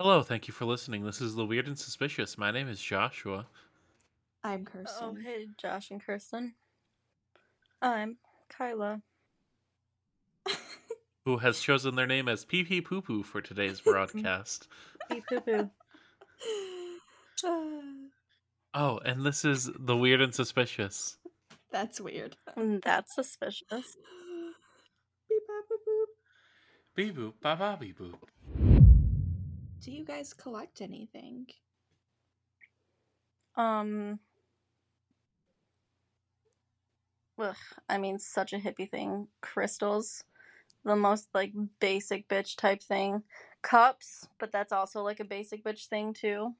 Hello, thank you for listening. This is The Weird and Suspicious. My name is Joshua. I'm Kirsten. Oh, hey, Josh and Kirsten. I'm Kyla. Who has chosen their name as Pee Pee Poo Poo for today's broadcast? Beep poo poo. Oh, and this is The Weird and Suspicious. That's weird. Mm, That's suspicious. Beep, bop, boop, boop. Bee boop, ba ba bee boop. Do you guys collect anything? Um. Ugh, I mean, such a hippie thing. Crystals, the most like basic bitch type thing. Cups, but that's also like a basic bitch thing too.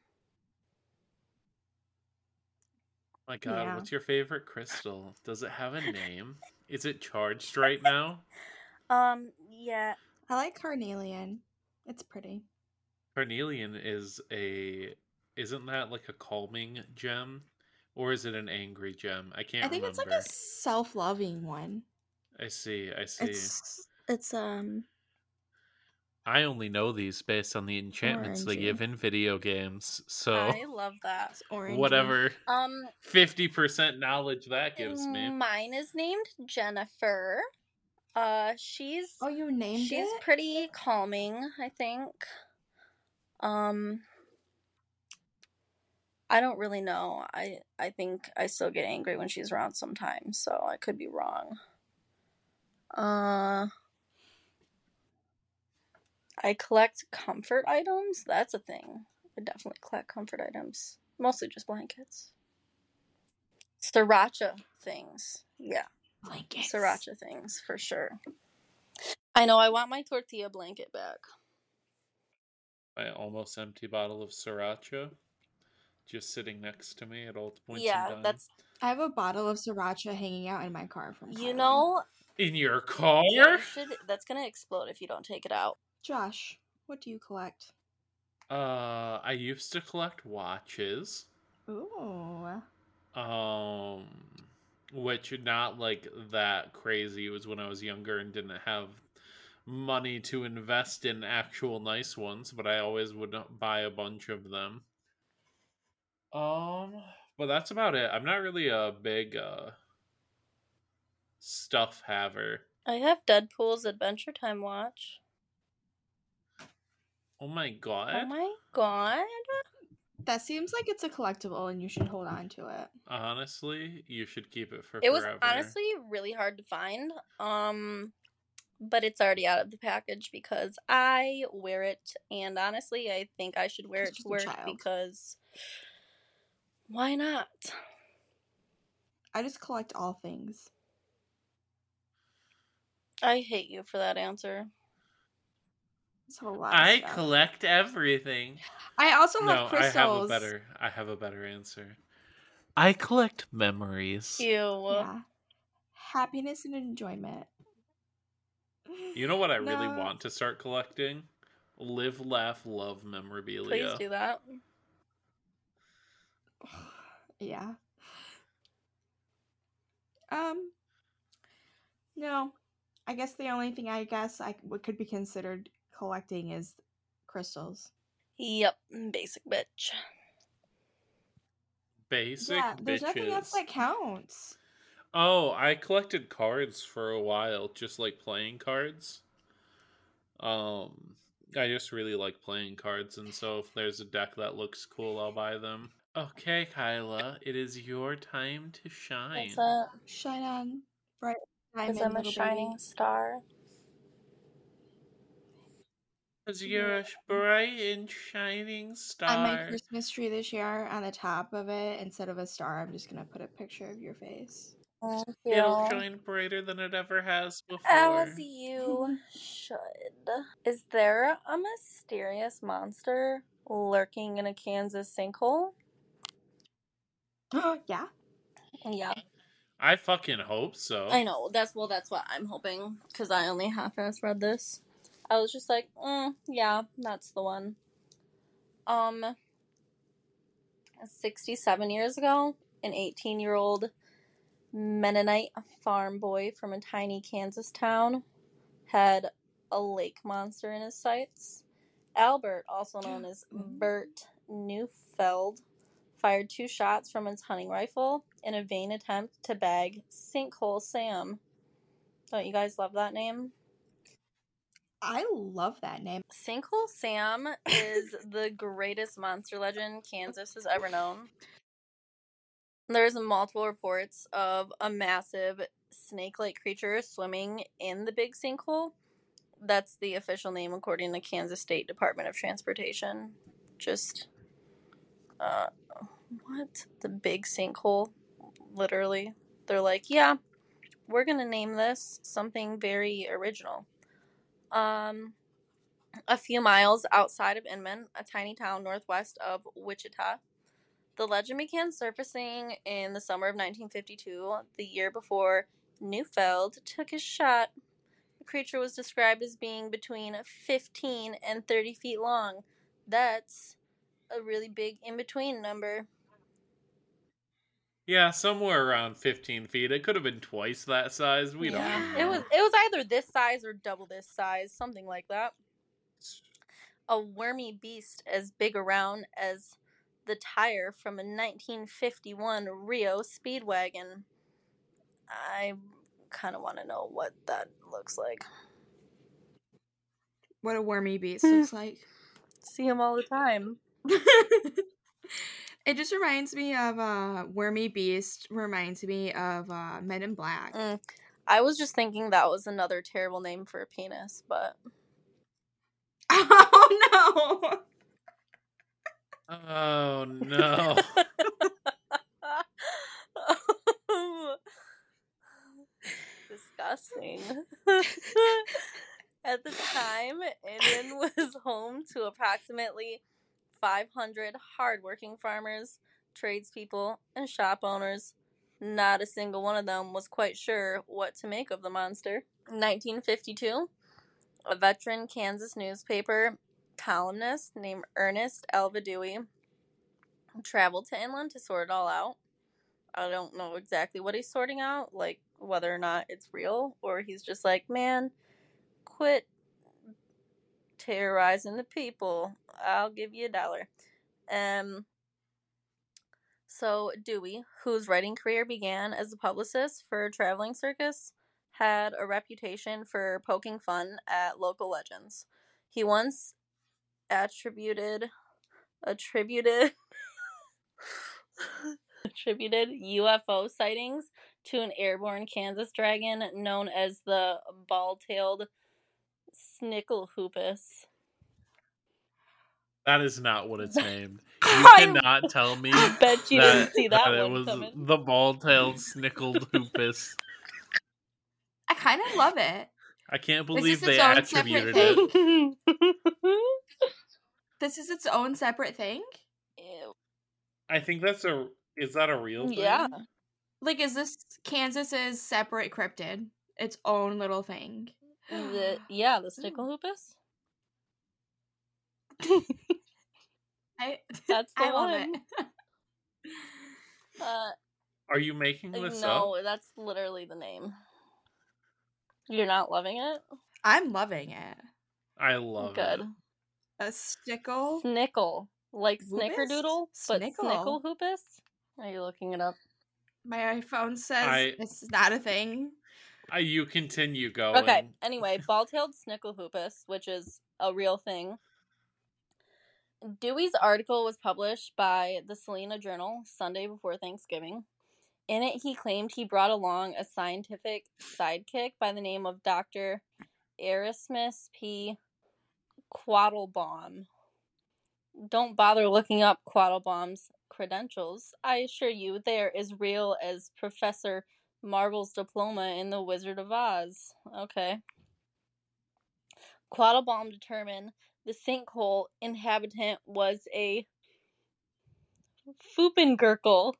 My god, Yeah. what's your favorite crystal? Does it have a name? Is it charged right now? Um, yeah, I like carnelian. It's pretty. Carnelian is a. Isn't that like a calming gem? Or is it an angry gem? I can't I think remember. it's like a self-loving one. I see, I see. It's it's um I only know these based on the enchantments they give in video games. So I love that. it's orange. whatever Um, 50% knowledge that gives me. mine is named Jennifer. Uh, she's Oh, you named she's it? pretty calming, I think. Um I don't really know. I I think I still get angry when she's around sometimes, so I could be wrong. Uh I collect comfort items. That's a thing. I definitely collect comfort items. Mostly just blankets. Sriracha things. Yeah. Blankets. Sriracha things for sure. I know. I want my tortilla blanket back. My almost empty bottle of sriracha just sitting next to me at all points in yeah, time. that's I have a bottle of sriracha hanging out in my car from you Kyla. know. in your car. Yeah, you should, that's gonna explode if you don't take it out. Josh, what do you collect? Uh, I used to collect watches. Ooh. Um, which not like that crazy. It was when I was younger and didn't have money to invest in actual nice ones, but I always would buy a bunch of them. Um, but that's about it. I'm not really a big uh stuff haver. I have Deadpool's Adventure Time watch. Oh my god. Oh my god! That seems like it's a collectible and you should hold on to it. Honestly, you should keep it for It was honestly really hard to find. Um, but it's already out of the package because I wear it, and honestly, I think I should wear it to work because why not? I just collect all things. I hate you for that answer. It's a whole lot. I stuff. collect everything. I also have No, I have a better I have a better answer. I collect memories. Ew. Yeah. Happiness and enjoyment. You know what I really want to start collecting? Live, laugh, love memorabilia. Please do that. yeah. Um. No, I guess the only thing I guess I what could be considered collecting is crystals. Yep, basic bitch. Basic yeah, there's nothing else that counts. Oh, I collected cards for a while, just like playing cards. Um, I just really like playing cards, and so if there's a deck that looks cool, I'll buy them. Okay, Kyla, it is your time to shine. What's that? Shine on, bright Because diamond, I'm a shining baby. star. Cause you're a bright and shining star. On my Christmas tree this year, on the top of it, instead of a star, I'm just gonna put a picture of your face. Thank It'll you. shine brighter than it ever has before. As you should. Is there a mysterious monster lurking in a Kansas sinkhole? yeah. Yeah, I fucking hope so. I know. That's well. That's what I'm hoping because I only half-ass read this. I was just like, mm, yeah, that's the one. Um, sixty-seven years ago, an eighteen-year-old Mennonite farm boy from a tiny Kansas town had a lake monster in his sights. Albert, also known as mm-hmm. Bert Neufeld, fired two shots from his hunting rifle in a vain attempt to bag Sinkhole Sam. Don't you guys love that name? I love that name. Sinkhole Sam is the greatest monster legend Kansas has ever known. There's multiple reports of a massive snake like creature swimming in the big sinkhole. That's the official name according to Kansas State Department of Transportation. Just, uh, what? The big sinkhole? Literally. They're like, yeah, we're gonna name this something very original. Um, a few miles outside of Inman, a tiny town northwest of Wichita. The legend began surfacing in the summer of 1952, the year before Neufeld took his shot. The creature was described as being between 15 and 30 feet long. That's a really big in between number. Yeah, somewhere around 15 feet. It could have been twice that size. We yeah, don't know. it was it was either this size or double this size, something like that. A wormy beast as big around as the tire from a 1951 REO Speedwagon. I kind of want to know what that looks like. What a wormy beast looks like. See him all the time. it just reminds me of uh wormy beast reminds me of uh men in black Mm, I was just thinking that was another terrible name for a penis, but oh no Oh no. Disgusting. At the time, Inman was home to approximately 500 hardworking farmers, tradespeople, and shop owners. Not a single one of them was quite sure what to make of the monster. 1952, a veteran Kansas newspaper columnist named Ernest Alva Dewey traveled to Inman to sort it all out. I don't know exactly what he's sorting out, like whether or not it's real, or he's just like, man, quit terrorizing the people. I'll give you a dollar. Um, so Dewey, whose writing career began as a publicist for a traveling circus, had a reputation for poking fun at local legends. He once attributed attributed attributed UFO sightings to an airborne Kansas dragon known as the ball-tailed snickelhoopus. That is not what it's named. You I- cannot tell me I Bet you that, didn't see that, it one was coming. the ball-tailed snickled hoopus. i kind of love it I can't believe they attributed it. this is its own separate thing Ew. I think that's a. Is that a real thing? Yeah. like is this kansas's separate cryptid its own little thing The, yeah, the snickelhoopus. I, That's the I love one. it. Uh, Are you making this no, up? that's literally the name. You're not loving it? I'm loving it. I love it. Good. it. A stickle. Snickle. Like Hoopus? snickerdoodle, but Snickle. snickelhoopus? Are you looking it up? My iPhone says I- it's not a thing. Uh, you continue going. Okay, anyway, ball-tailed snickelhoopus, which is a real thing. Dewey's article was published by the Salina Journal Sunday before Thanksgiving. In it, he claimed he brought along a scientific sidekick by the name of Dr. Erasmus P. Quattlebaum. Don't bother looking up Quattlebaum's credentials. I assure you, they are as real as Professor Marvel's diploma in The Wizard of Oz. Okay. Quattlebaum determined the sinkhole inhabitant was a Foopengurkle.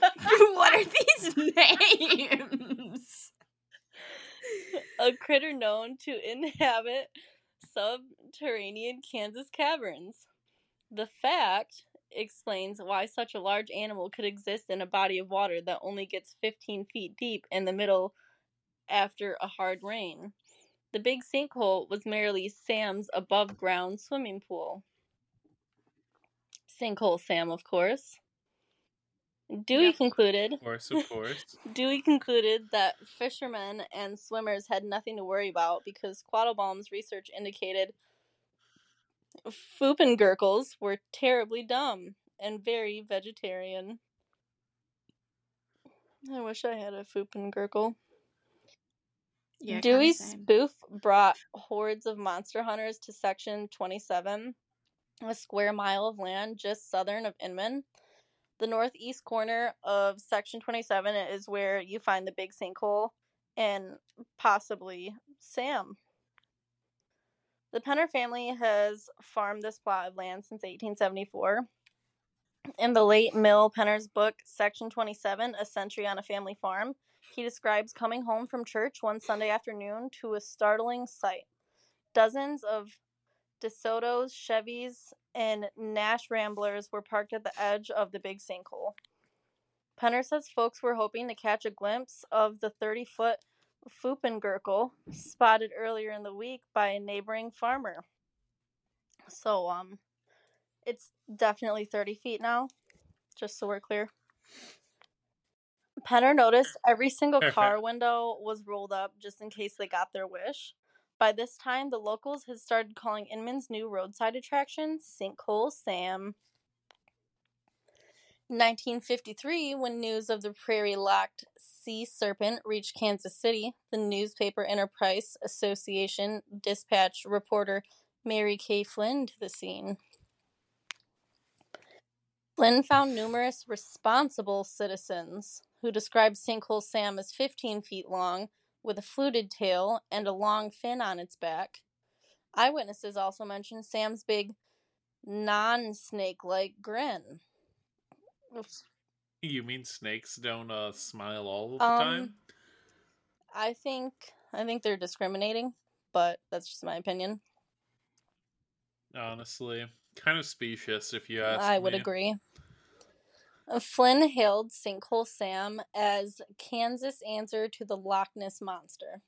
what are these names? a critter known to inhabit subterranean Kansas caverns. The fact explains why such a large animal could exist in a body of water that only gets 15 feet deep in the middle after a hard rain. The big sinkhole was merely Sam's above ground swimming pool. Sinkhole Sam, of course. Dewey Yep. concluded Of course, of course. Dewey concluded that fishermen and swimmers had nothing to worry about because Quattlebaum's research indicated Foopengurkles were terribly dumb and very vegetarian. I wish I had a Foopengurkle. Yeah, Dewey's spoof brought hordes of monster hunters to Section 27, a square mile of land just southern of Inman. The northeast corner of Section 27 is where you find the big sinkhole and possibly Sam. The Penner family has farmed this plot of land since 1874. In the late Mill Penner's book, Section 27, A Century on a Family Farm, he describes coming home from church one Sunday afternoon to a startling sight. Dozens of DeSoto's, Chevys, and Nash Ramblers were parked at the edge of the big sinkhole. Penner says folks were hoping to catch a glimpse of the 30 foot Foopengurkle spotted earlier in the week by a neighboring farmer. So, um, it's definitely 30 feet now, just so we're clear. Penner noticed every single car window was rolled up just in case they got their wish. By this time, the locals had started calling Inman's new roadside attraction Sinkhole Sam. In 1953, when news of the prairie locked sea serpent reached Kansas City, the newspaper Enterprise Association dispatched reporter Mary Kay Flynn to the scene. Flynn found numerous responsible citizens who described Sinkhole Sam as 15 feet long, with a fluted tail and a long fin on its back. Eyewitnesses also mentioned Sam's big, non snake like grin. You mean snakes don't uh, smile all of the Um, time? I think I think they're discriminating, but that's just my opinion. Honestly, kind of specious if you ask I would me. agree. Flynn hailed Sinkhole Sam as Kansas' answer to the Loch Ness Monster.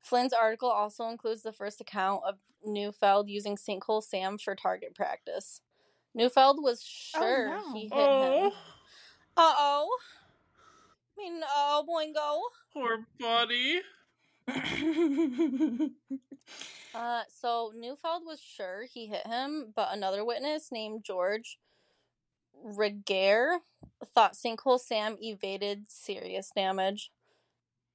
Flynn's article also includes the first account of Neufeld using Sinkhole Sam for target practice. Neufeld was sure no. he hit Oh, him. Uh oh. I mean, oh, boingo. poor buddy. Uh, so Neufeld was sure he hit him, but another witness named George Regier thought Sinkhole Sam evaded serious damage.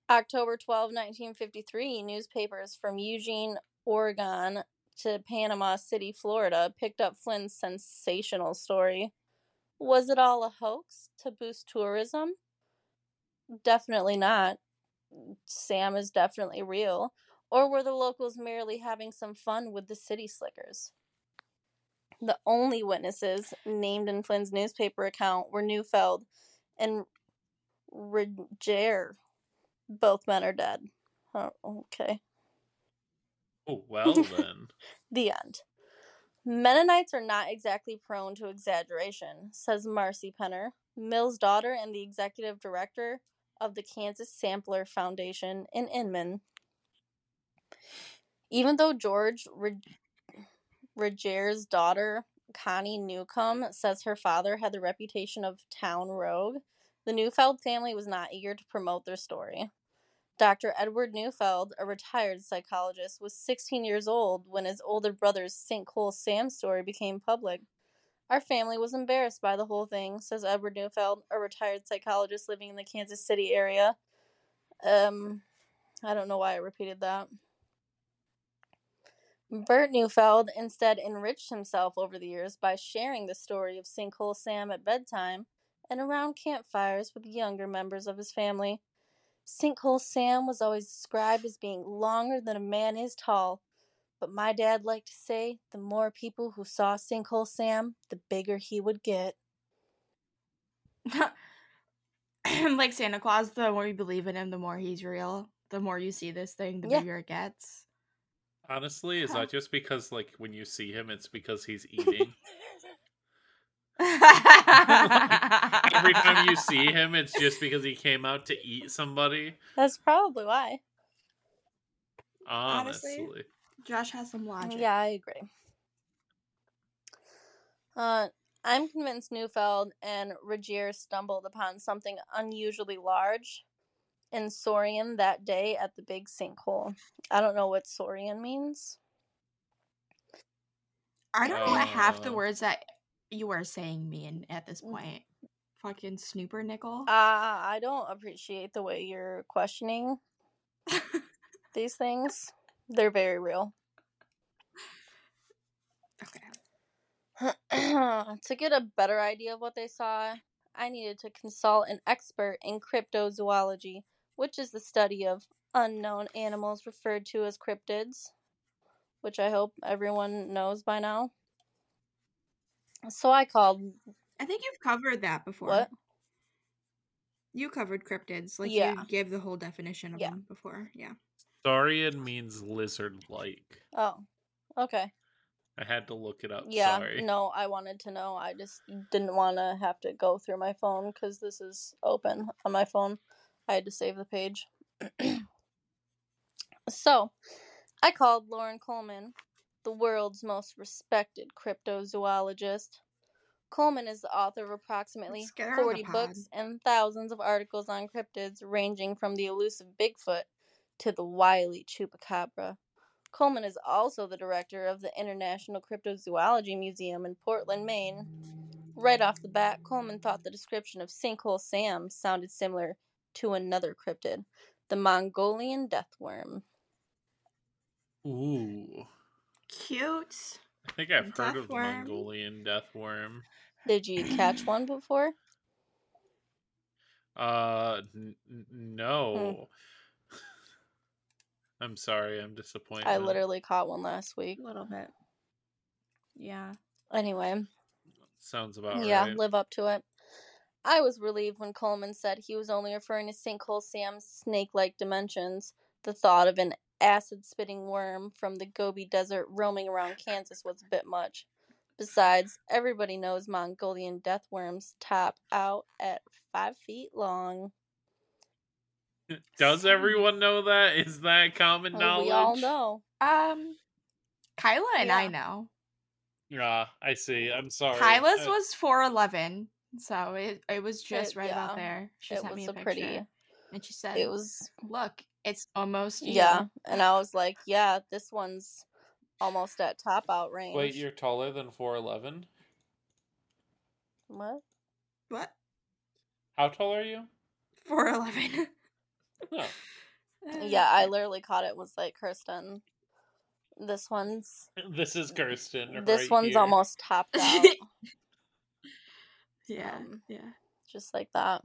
October 12, 1953, newspapers from Eugene, Oregon to Panama City, Florida picked up Flynn's sensational story. Was it all a hoax to boost tourism? Definitely not. Sam is definitely real. Or were the locals merely having some fun with the city slickers? The only witnesses named in Flynn's newspaper account were Neufeld and Regier. Both men are dead. Oh, okay. Oh, well then. The end. Mennonites are not exactly prone to exaggeration, says Marcy Penner, Mill's daughter and the executive director of the Kansas Sampler Foundation in Inman. Even though George Reg- Regier's daughter, Connie Newcomb, says her father had the reputation of town rogue, the Neufeld family was not eager to promote their story. Dr. Edward Neufeld, a retired psychologist, was 16 years old when his older brother's Sinkhole Sam story became public. Our family was embarrassed by the whole thing, says Edward Neufeld, a retired psychologist living in the Kansas City area. Um, I don't know why I repeated that. Bert Neufeld instead enriched himself over the years by sharing the story of Sinkhole Sam at bedtime and around campfires with younger members of his family. Sinkhole Sam was always described as being longer than a man is tall, but my dad liked to say the more people who saw Sinkhole Sam, the bigger he would get. like Santa Claus, the more you believe in him, the more he's real. The more you see this thing, the Yeah. bigger it gets. Honestly, is that just because, like, when you see him, it's because he's eating? Every time you see him, it's just because he came out to eat somebody. That's probably why. Honestly. Honestly, Josh has some logic. Yeah, I agree. Uh, I'm convinced Neufeld and Regier stumbled upon something unusually large in Saurian that day at the big sinkhole. I don't know what Saurian means. I don't know what half the Uh. words that you are saying mean at this Mm. point. Fucking snooper nickel. Uh, I don't appreciate the way you're questioning these things. They're very real. okay. to get a better idea of what they saw, I needed to consult an expert in cryptozoology, which is the study of unknown animals referred to as cryptids, which I hope everyone knows by now. So I called I think you've covered that before. what? You covered cryptids. Like Yeah. you gave the whole definition of Yeah. them before. Yeah. Saurian means lizard like. Oh, okay. I had to look it up. Yeah, Sorry. no, I wanted to know. I just didn't want to have to go through my phone because this is open on my phone. I had to save the page. so, I called Loren Coleman, the world's most respected cryptozoologist. Coleman is the author of approximately Let's get her on the 40 books and thousands of articles on cryptids, ranging from the elusive Bigfoot to the wily Chupacabra. Coleman is also the director of the International Cryptozoology Museum in Portland, Maine. Right off the bat, Coleman thought the description of Sinkhole Sam sounded similar to another cryptid, the Mongolian deathworm. Ooh. Cute. I think I've heard of the Deathworm. Mongolian deathworm. Did you catch one before? Uh, n- n- no. I'm sorry. I'm disappointed. I literally caught one last week. A little bit. Yeah. Anyway, sounds about right. yeah, right. live up to it. I was relieved when Coleman said he was only referring to Sinkhole Sam's snake like dimensions. The thought of an acid spitting worm from the Gobi Desert roaming around Kansas was a bit much. Besides, everybody knows Mongolian death worms top out at five feet long. Does everyone know that? Is that common knowledge? we all know. Um Kyla and I know. Yeah, I see. I'm sorry. Kyla's Uh, was four eleven. So it, it was just It- right yeah, about there. She it sent me was a a picture. pretty. And she said, It was Look, it's almost you." yeah, and I was like, yeah, this one's almost at top out range. Wait, you're taller than 4'11? what? What? How tall are you? Four eleven. Oh, Yeah, I literally caught it. Was like Kirsten. This one's this is Kirsten. this right one's here. almost topped out, Yeah. um, yeah. just like that.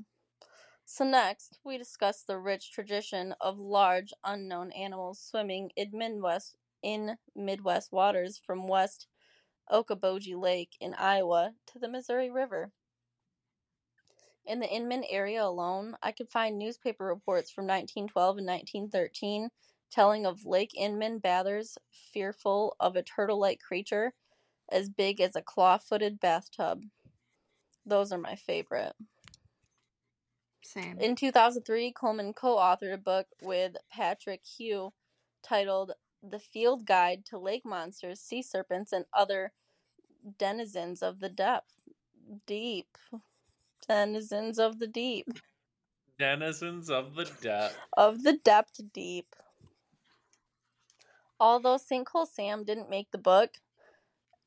So next, we discuss the rich tradition of large unknown animals swimming in Midwest in Midwest waters from West Okoboji Lake in Iowa to the Missouri River. In the Inman area alone, I could find newspaper reports from 1912 and 1913 telling of Lake Inman bathers fearful of a turtle like creature as big as a claw footed bathtub. Those are my favorite. Same. In 2003, Coleman co authored a book with Patrick Huyghe titled The Field Guide to Lake Monsters, Sea Serpents, and Other Denizens of the Depth. Deep. Denizens of the deep. Denizens of the depth. Of the depth deep. Although Sinkhole Sam didn't make the book,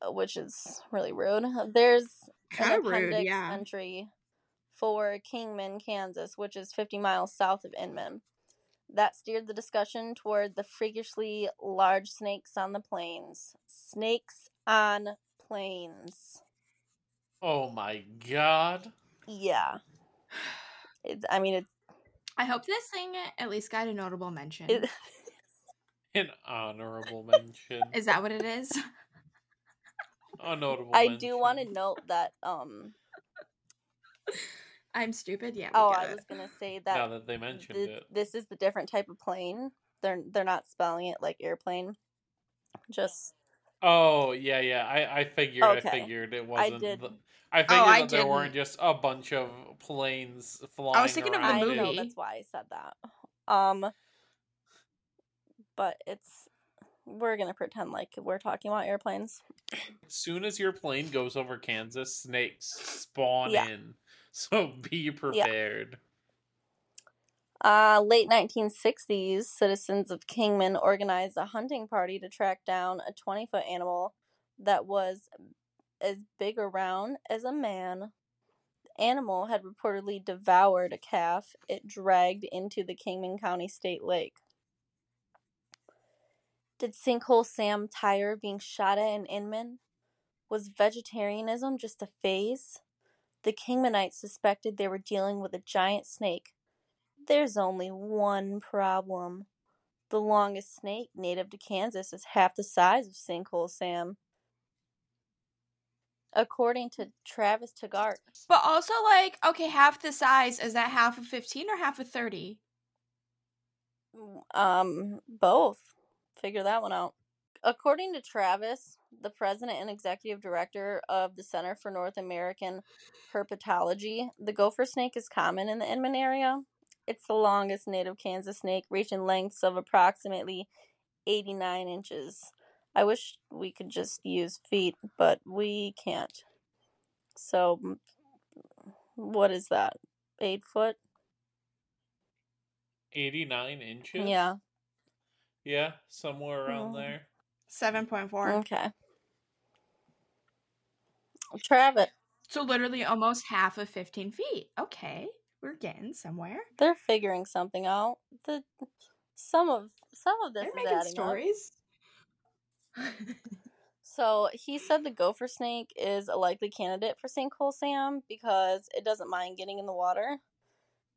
uh, which is really rude, there's Kind an of rude, appendix yeah. entry for Kingman, Kansas, which is 50 miles south of Inman. That steered the discussion toward the freakishly large snakes on the plains. Snakes on plains. Oh my god. Yeah. It, I mean, it, I hope this thing at least got a notable mention. it An honorable mention. Is that what it is? A notable I mention. do want to note that. Um. I'm stupid. Yeah. we Oh, get I it. was gonna say that. Now that they mentioned th- it. This is the different type of plane. They're they're not spelling it like airplane. Just Oh, yeah, yeah. I, I figured I figured it wasn't I did- the- I figured I that there weren't just a bunch of planes flying I was thinking of the I around. know movie. that's why I said that. Um, but it's we're gonna pretend like we're talking about airplanes. As soon as your plane goes over Kansas, snakes spawn Yeah. in. So be prepared. Uh, late 1960s, citizens of Kingman organized a hunting party to track down a 20 foot animal that was as big around as a man. The animal had reportedly devoured a calf it dragged into the Kingman County State Lake. Did Sinkhole Sam tire being shot at in Inman? Was vegetarianism just a phase? The Kingmanites suspected they were dealing with a giant snake there's only one problem. The longest snake native to Kansas is half the size of Sinkhole Sam. According to Travis Taggart, But also, like, okay, half the size is that half of fifteen or half of thirty? um, both. Figure that one out. According to Travis, the president and executive director of the Center for North American Herpetology, the gopher snake is common in the Inman area. It's the longest native Kansas snake, reaching lengths of approximately 89 inches. I wish we could just use feet, but we can't. So, what is that? Eight foot? 89 inches? Yeah. Yeah, somewhere around Mm. there. Seven point four. Okay. Travis, So literally almost half of fifteen feet. Okay, we're getting somewhere. they're figuring something out. The some of some of this They're is making adding stories. So he said the gopher snake is a likely candidate for Sinkhole Sam because it doesn't mind getting in the water.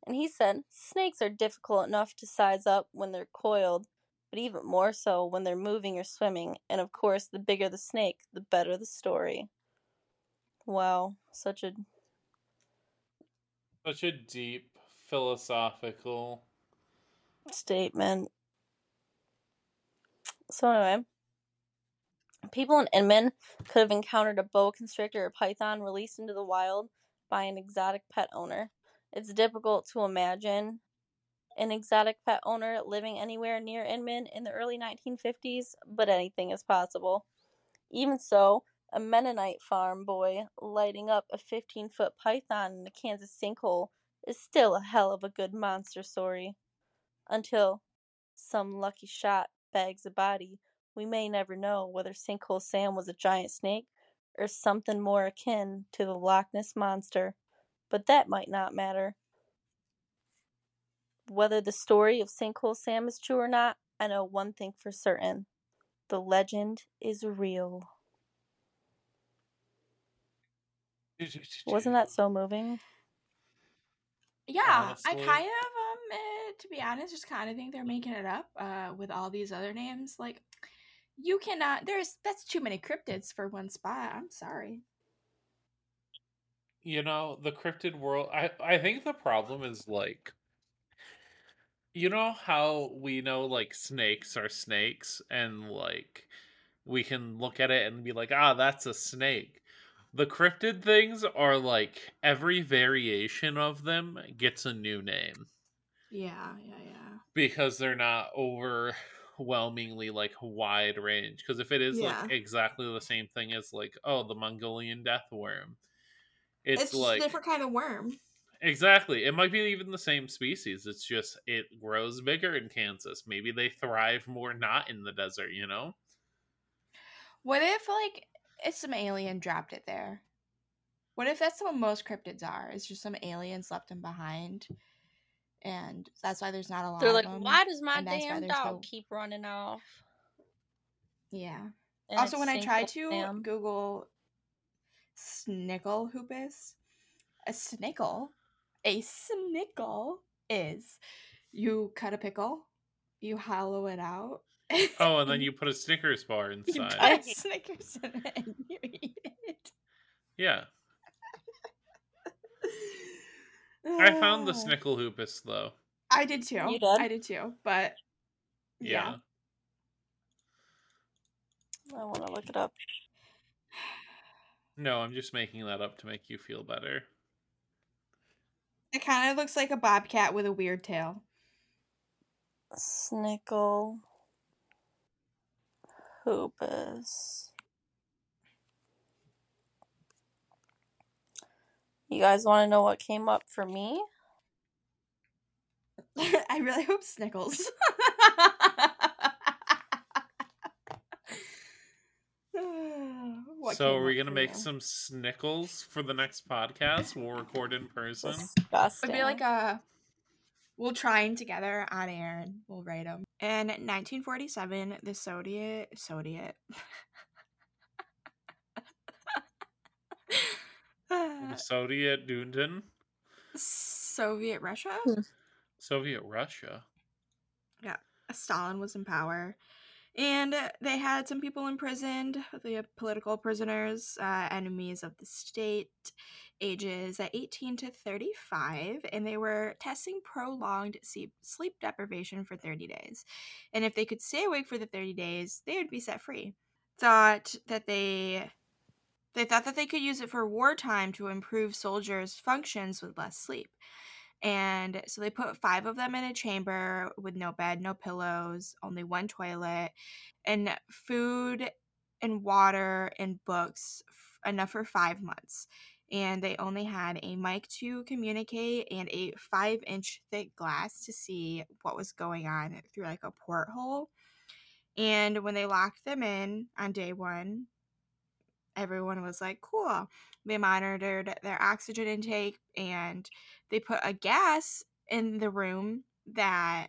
And he said snakes are difficult enough to size up when they're coiled, but even more so when they're moving or swimming. And of course, the bigger the snake, the better the story. Wow, such a Such a deep philosophical. statement. So anyway, people in Inman could have encountered a boa constrictor or python released into the wild by an exotic pet owner. It's difficult to imagine an exotic pet owner living anywhere near Inman in the early 1950s, but anything is possible. Even so, a Mennonite farm boy lighting up a 15 foot python in a Kansas sinkhole is still a hell of a good monster story. Until some lucky shot bags a body, we may never know whether Sinkhole Sam was a giant snake or something more akin to the Loch Ness Monster. But that might not matter. Whether the story of Sinkhole Sam is true or not, I know one thing for certain the legend is real. Wasn't that so moving? Yeah, I kind of um eh, to be honest, just kind of think they're making it up uh with all these other names. Like you cannot there's that's too many cryptids for one spot. I'm sorry. you know the cryptid world i i think the problem is like you know how we know like snakes are snakes and like we can look at it and be like ah that's a snake the cryptid things are like every variation of them gets a new name Yeah, yeah, yeah. because they're not overwhelmingly like wide range because if it is Yeah. like exactly the same thing as like oh the mongolian death worm it's, It's, like a different kind of worm. Exactly. It might be even the same species. It's just it grows bigger in Kansas. Maybe they thrive more not in the desert, you know? What if like it's some alien dropped it there? What if that's what most cryptids are? It's just some aliens left them behind, and that's why there's not a lot. They're of like, them, why does my and damn dog no- keep running off? Yeah. And also, when I tried Sinkhole to Sam. Google snickle hoopus, a snickle, a snickle is you cut a pickle, you hollow it out. Oh, and then you put a Snickers bar you inside. put Snickers in it and you eat it. Yeah. I found the Ah. Snickle Hoopus though. I did too. You did? I did too. But Yeah. yeah. I want to look it up. No, I'm just making that up to make you feel better. It kind of looks like a bobcat with a weird tail. Snickle. Poopus. You guys want to know what came up for me? I really hope Snickles. What so came are we gonna make you? some snickles for the next podcast? We'll record in person. Disgusting. It'd be like a. We'll try them together on air and we'll write them. In 1947, the Soviet Soviet. The Soviet Union, Soviet Russia. Hmm. Soviet Russia. Yeah, Stalin was in power. And uh, they had some people imprisoned, the uh, political prisoners, uh, enemies of the state, ages at 18 to 35, and they were testing prolonged sleep, sleep deprivation for 30 days. And if they could stay awake for the 30 days, they would be set free. Thought that they they thought that they could use it for wartime to improve soldiers' functions with less sleep. And so they put five of them in a chamber with no bed, no pillows, only one toilet, and food and water and books f- enough for five months. And they only had a mic to communicate and a five inch thick glass to see what was going on through like a porthole. And when they locked them in on day one, everyone was like, cool. They monitored their oxygen intake and they put a gas in the room that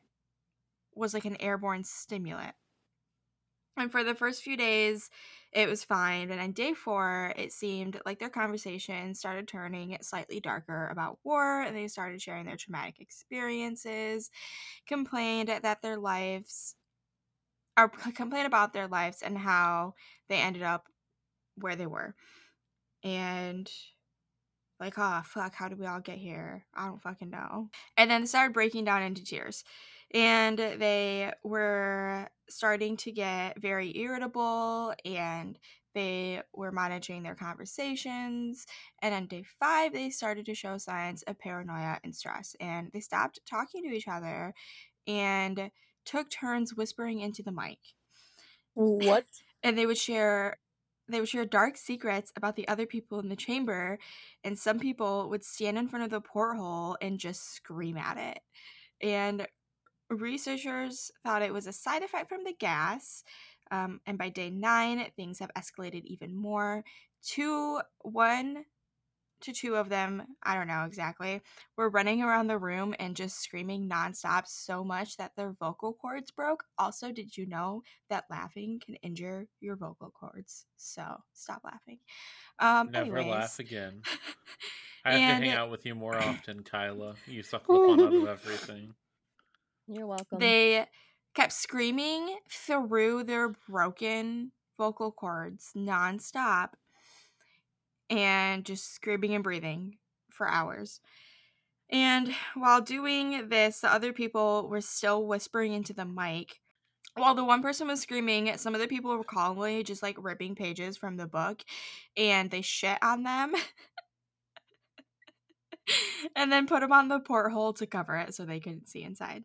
was like an airborne stimulant. And for the first few days, it was fine. And on day four, it seemed like their conversation started turning slightly darker about war, and they started sharing their traumatic experiences, complained that their lives, or complained about their lives and how they ended up where they were. And like, oh fuck, how did we all get here? I don't fucking know. And then they started breaking down into tears. And they were starting to get very irritable and they were monitoring their conversations. And on day five, they started to show signs of paranoia and stress. And they stopped talking to each other and took turns whispering into the mic what? and they would share they would share dark secrets about the other people in the chamber and some people would stand in front of the porthole and just scream at it. And researchers thought it was a side effect from the gas um, and by day nine things have escalated even more. Two one to two of them i don't know exactly were running around the room and just screaming nonstop so much that their vocal cords broke also did you know that laughing can injure your vocal cords so stop laughing um Never anyways. laugh again. I have And- to hang out with you more often, Kyla. You suck the fun out of everything. You're welcome. they kept screaming through their broken vocal cords nonstop and just screaming and breathing for hours. And while doing this, the other people were still whispering into the mic. While the one person was screaming, some of the people were calmly just like ripping pages from the book and they shit on them. and then put them on the porthole to cover it so they couldn't see inside.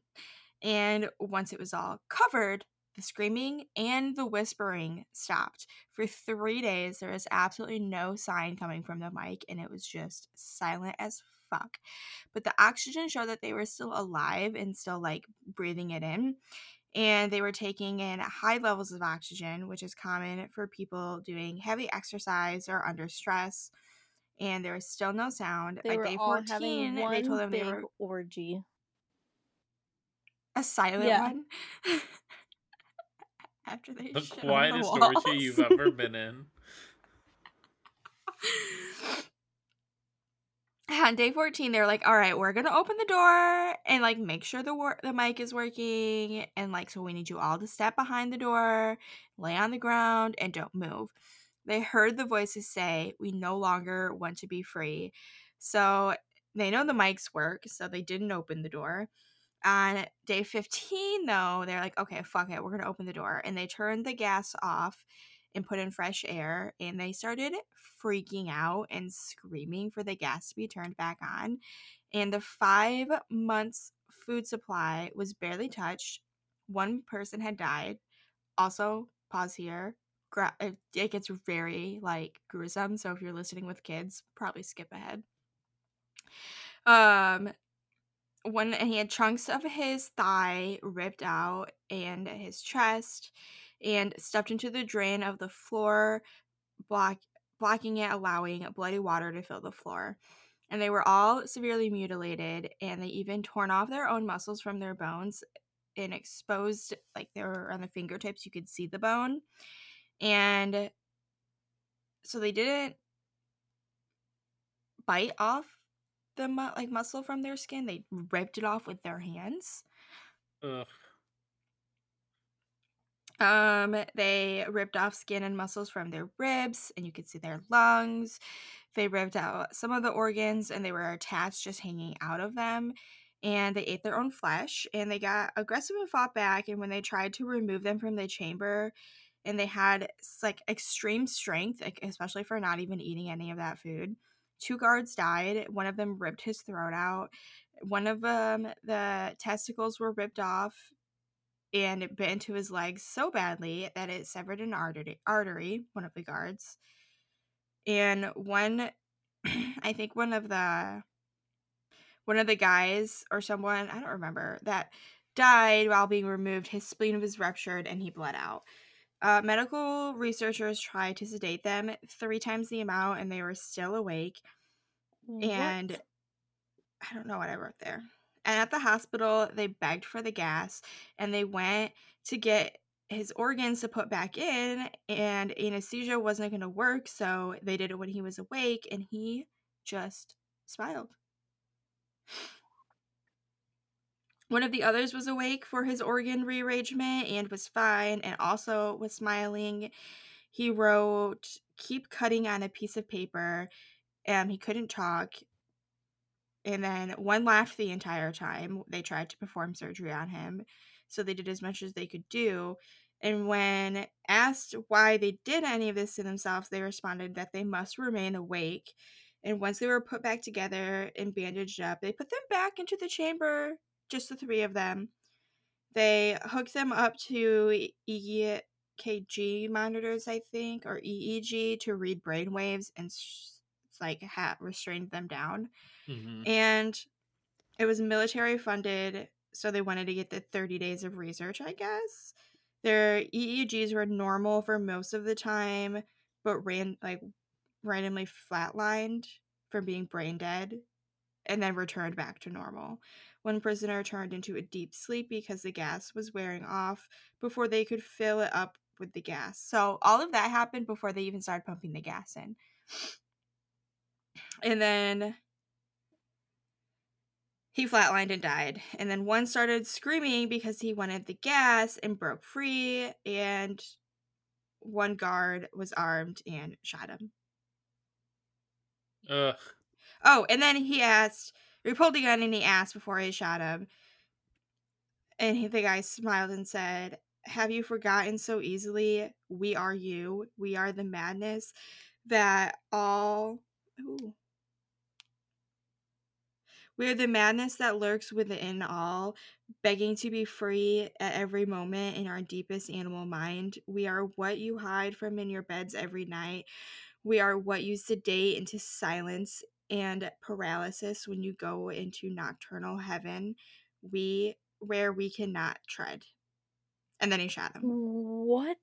And once it was all covered, the screaming and the whispering stopped. For three days, there was absolutely no sign coming from the mic, and it was just silent as fuck. But the oxygen showed that they were still alive and still like breathing it in. And they were taking in high levels of oxygen, which is common for people doing heavy exercise or under stress. And there was still no sound. they By were day all 14, having they told them they were orgy. a silent Yeah. one. After they The quietest walls. orgy you've ever been in. on day 14 they're like all right we're gonna open the door and like make sure the wor- the mic is working and like so we need you all to step behind the door lay on the ground and don't move they heard the voices say we no longer want to be free so they know the mics work so they didn't open the door on day 15 though they're like okay fuck it we're gonna open the door and they turned the gas off and put in fresh air and they started freaking out and screaming for the gas to be turned back on and the five months food supply was barely touched one person had died also pause here. It gets very like gruesome, so if you're listening with kids, probably skip ahead. Um, one and he had chunks of his thigh ripped out and his chest and stuffed into the drain of the floor block blocking it allowing bloody water to fill the floor and they were all severely mutilated and they even torn off their own muscles from their bones and exposed like they were on the fingertips you could see the bone and so they didn't bite off the mu- like muscle from their skin they ripped it off with their hands Ugh. Um, they ripped off skin and muscles from their ribs, and you could see their lungs. They ripped out some of the organs, and they were attached, just hanging out of them. And they ate their own flesh, and they got aggressive and fought back. And when they tried to remove them from the chamber, and they had like extreme strength, like, especially for not even eating any of that food. Two guards died. One of them ripped his throat out. One of them, the testicles were ripped off and it bit into his leg so badly that it severed an artery, artery one of the guards. And one, I think one of the one of the guys or someone I don't remember that died while being removed. His spleen was ruptured and he bled out. Uh, medical researchers tried to sedate them three times the amount, and they were still awake. And I don't know what I wrote there. And at the hospital, they begged for the gas and they went to get his organs to put back in, and anesthesia wasn't going to work. So they did it when he was awake, and he just smiled. One of the others was awake for his organ rearrangement and was fine and also was smiling. He wrote, Keep cutting on a piece of paper. Um, he couldn't talk and then one laughed the entire time they tried to perform surgery on him so they did as much as they could do and when asked why they did any of this to themselves they responded that they must remain awake and once they were put back together and bandaged up they put them back into the chamber just the three of them. They hooked them up to ekg monitors i think or eeg to read brain waves and like ha- restrained them down. Mhm. and it was military funded so they wanted to get the 30 days of research i guess. Their eegs were normal for most of the time but ran like randomly flatlined from being brain dead and then returned back to normal one prisoner turned into a deep sleep because the gas was wearing off before they could fill it up with the gas so all of that happened before they even started pumping the gas in and then he flatlined and died. And then one started screaming because he wanted the gas and broke free. And one guard was armed and shot him. Ugh. Oh, and then he asked, he pulled the gun and he asked before he shot him. And he, the guy smiled and said, Have you forgotten so easily? We are you. We are the madness that all. Ooh. We are the madness that lurks within all, begging to be free at every moment in our deepest animal mind. We are what you hide from in your beds every night. We are what you sedate into silence and paralysis when you go into nocturnal heaven. We where we cannot tread. And then he shot him. What?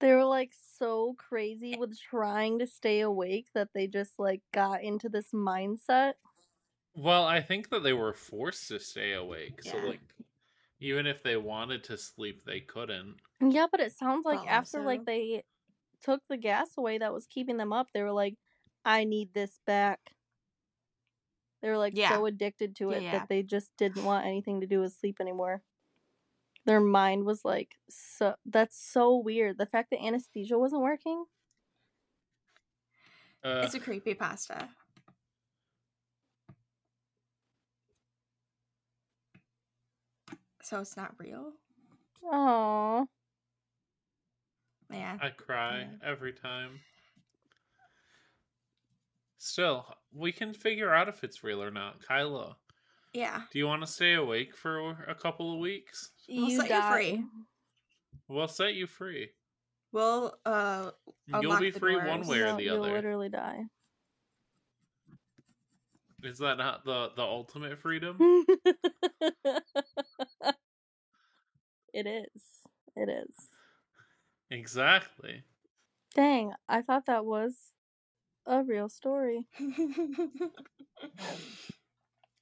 They were like so crazy eh with trying to stay awake that they just like got into this mindset. Well, I think that they were forced to stay awake. So like even if they wanted to sleep, they couldn't. Yeah, but it sounds like Well, after also- like they took the gas away that was keeping them up, they were like, I need this back. They were like Yeah. so addicted to Yeah, it yeah. that they just didn't want anything to do with sleep anymore. Their mind was like so that's so weird. The fact that anesthesia wasn't working. Uh, It's a creepy pasta. So it's not real? Oh, Yeah. I cry Yeah. every time. Still, we can figure out if it's real or not. Kyla, Yeah. do you want to stay awake for a couple of weeks? We'll you set you free. We'll set you free. We'll uh You'll be the free one way or No, the you'll other. literally die. Is that not the the ultimate freedom? it is. It is. exactly. Dang, I thought that was a real story.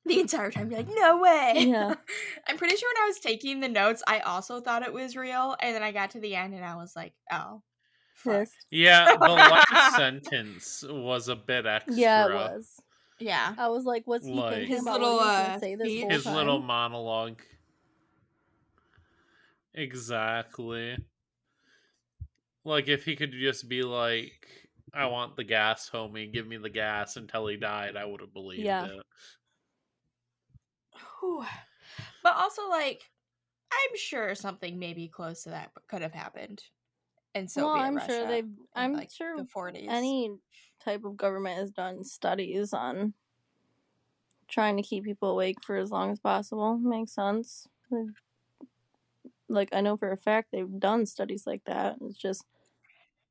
the entire time you're like, no way. Yeah. I'm pretty sure when I was taking the notes, I also thought it was real, and then I got to the end and I was like, oh. fuck. Yeah, the last sentence was a bit extra. Yeah, it was. Yeah. I was like, what's he Like- thinking His about little, what he gonna uh, say this speech. whole His little monologue. Exactly. Like if he could just be like, "I want the gas, homie. Give me the gas," until he died, I would have believed Yeah. it. Whew. But also, like, I'm sure something maybe close to that could have happened And so, well, I'm Russia. sure they've. in, I'm like, sure the 40s. any type of government has done studies on trying to keep people awake for as long as possible. Makes sense. Like I know for a fact they've done studies like that. It's just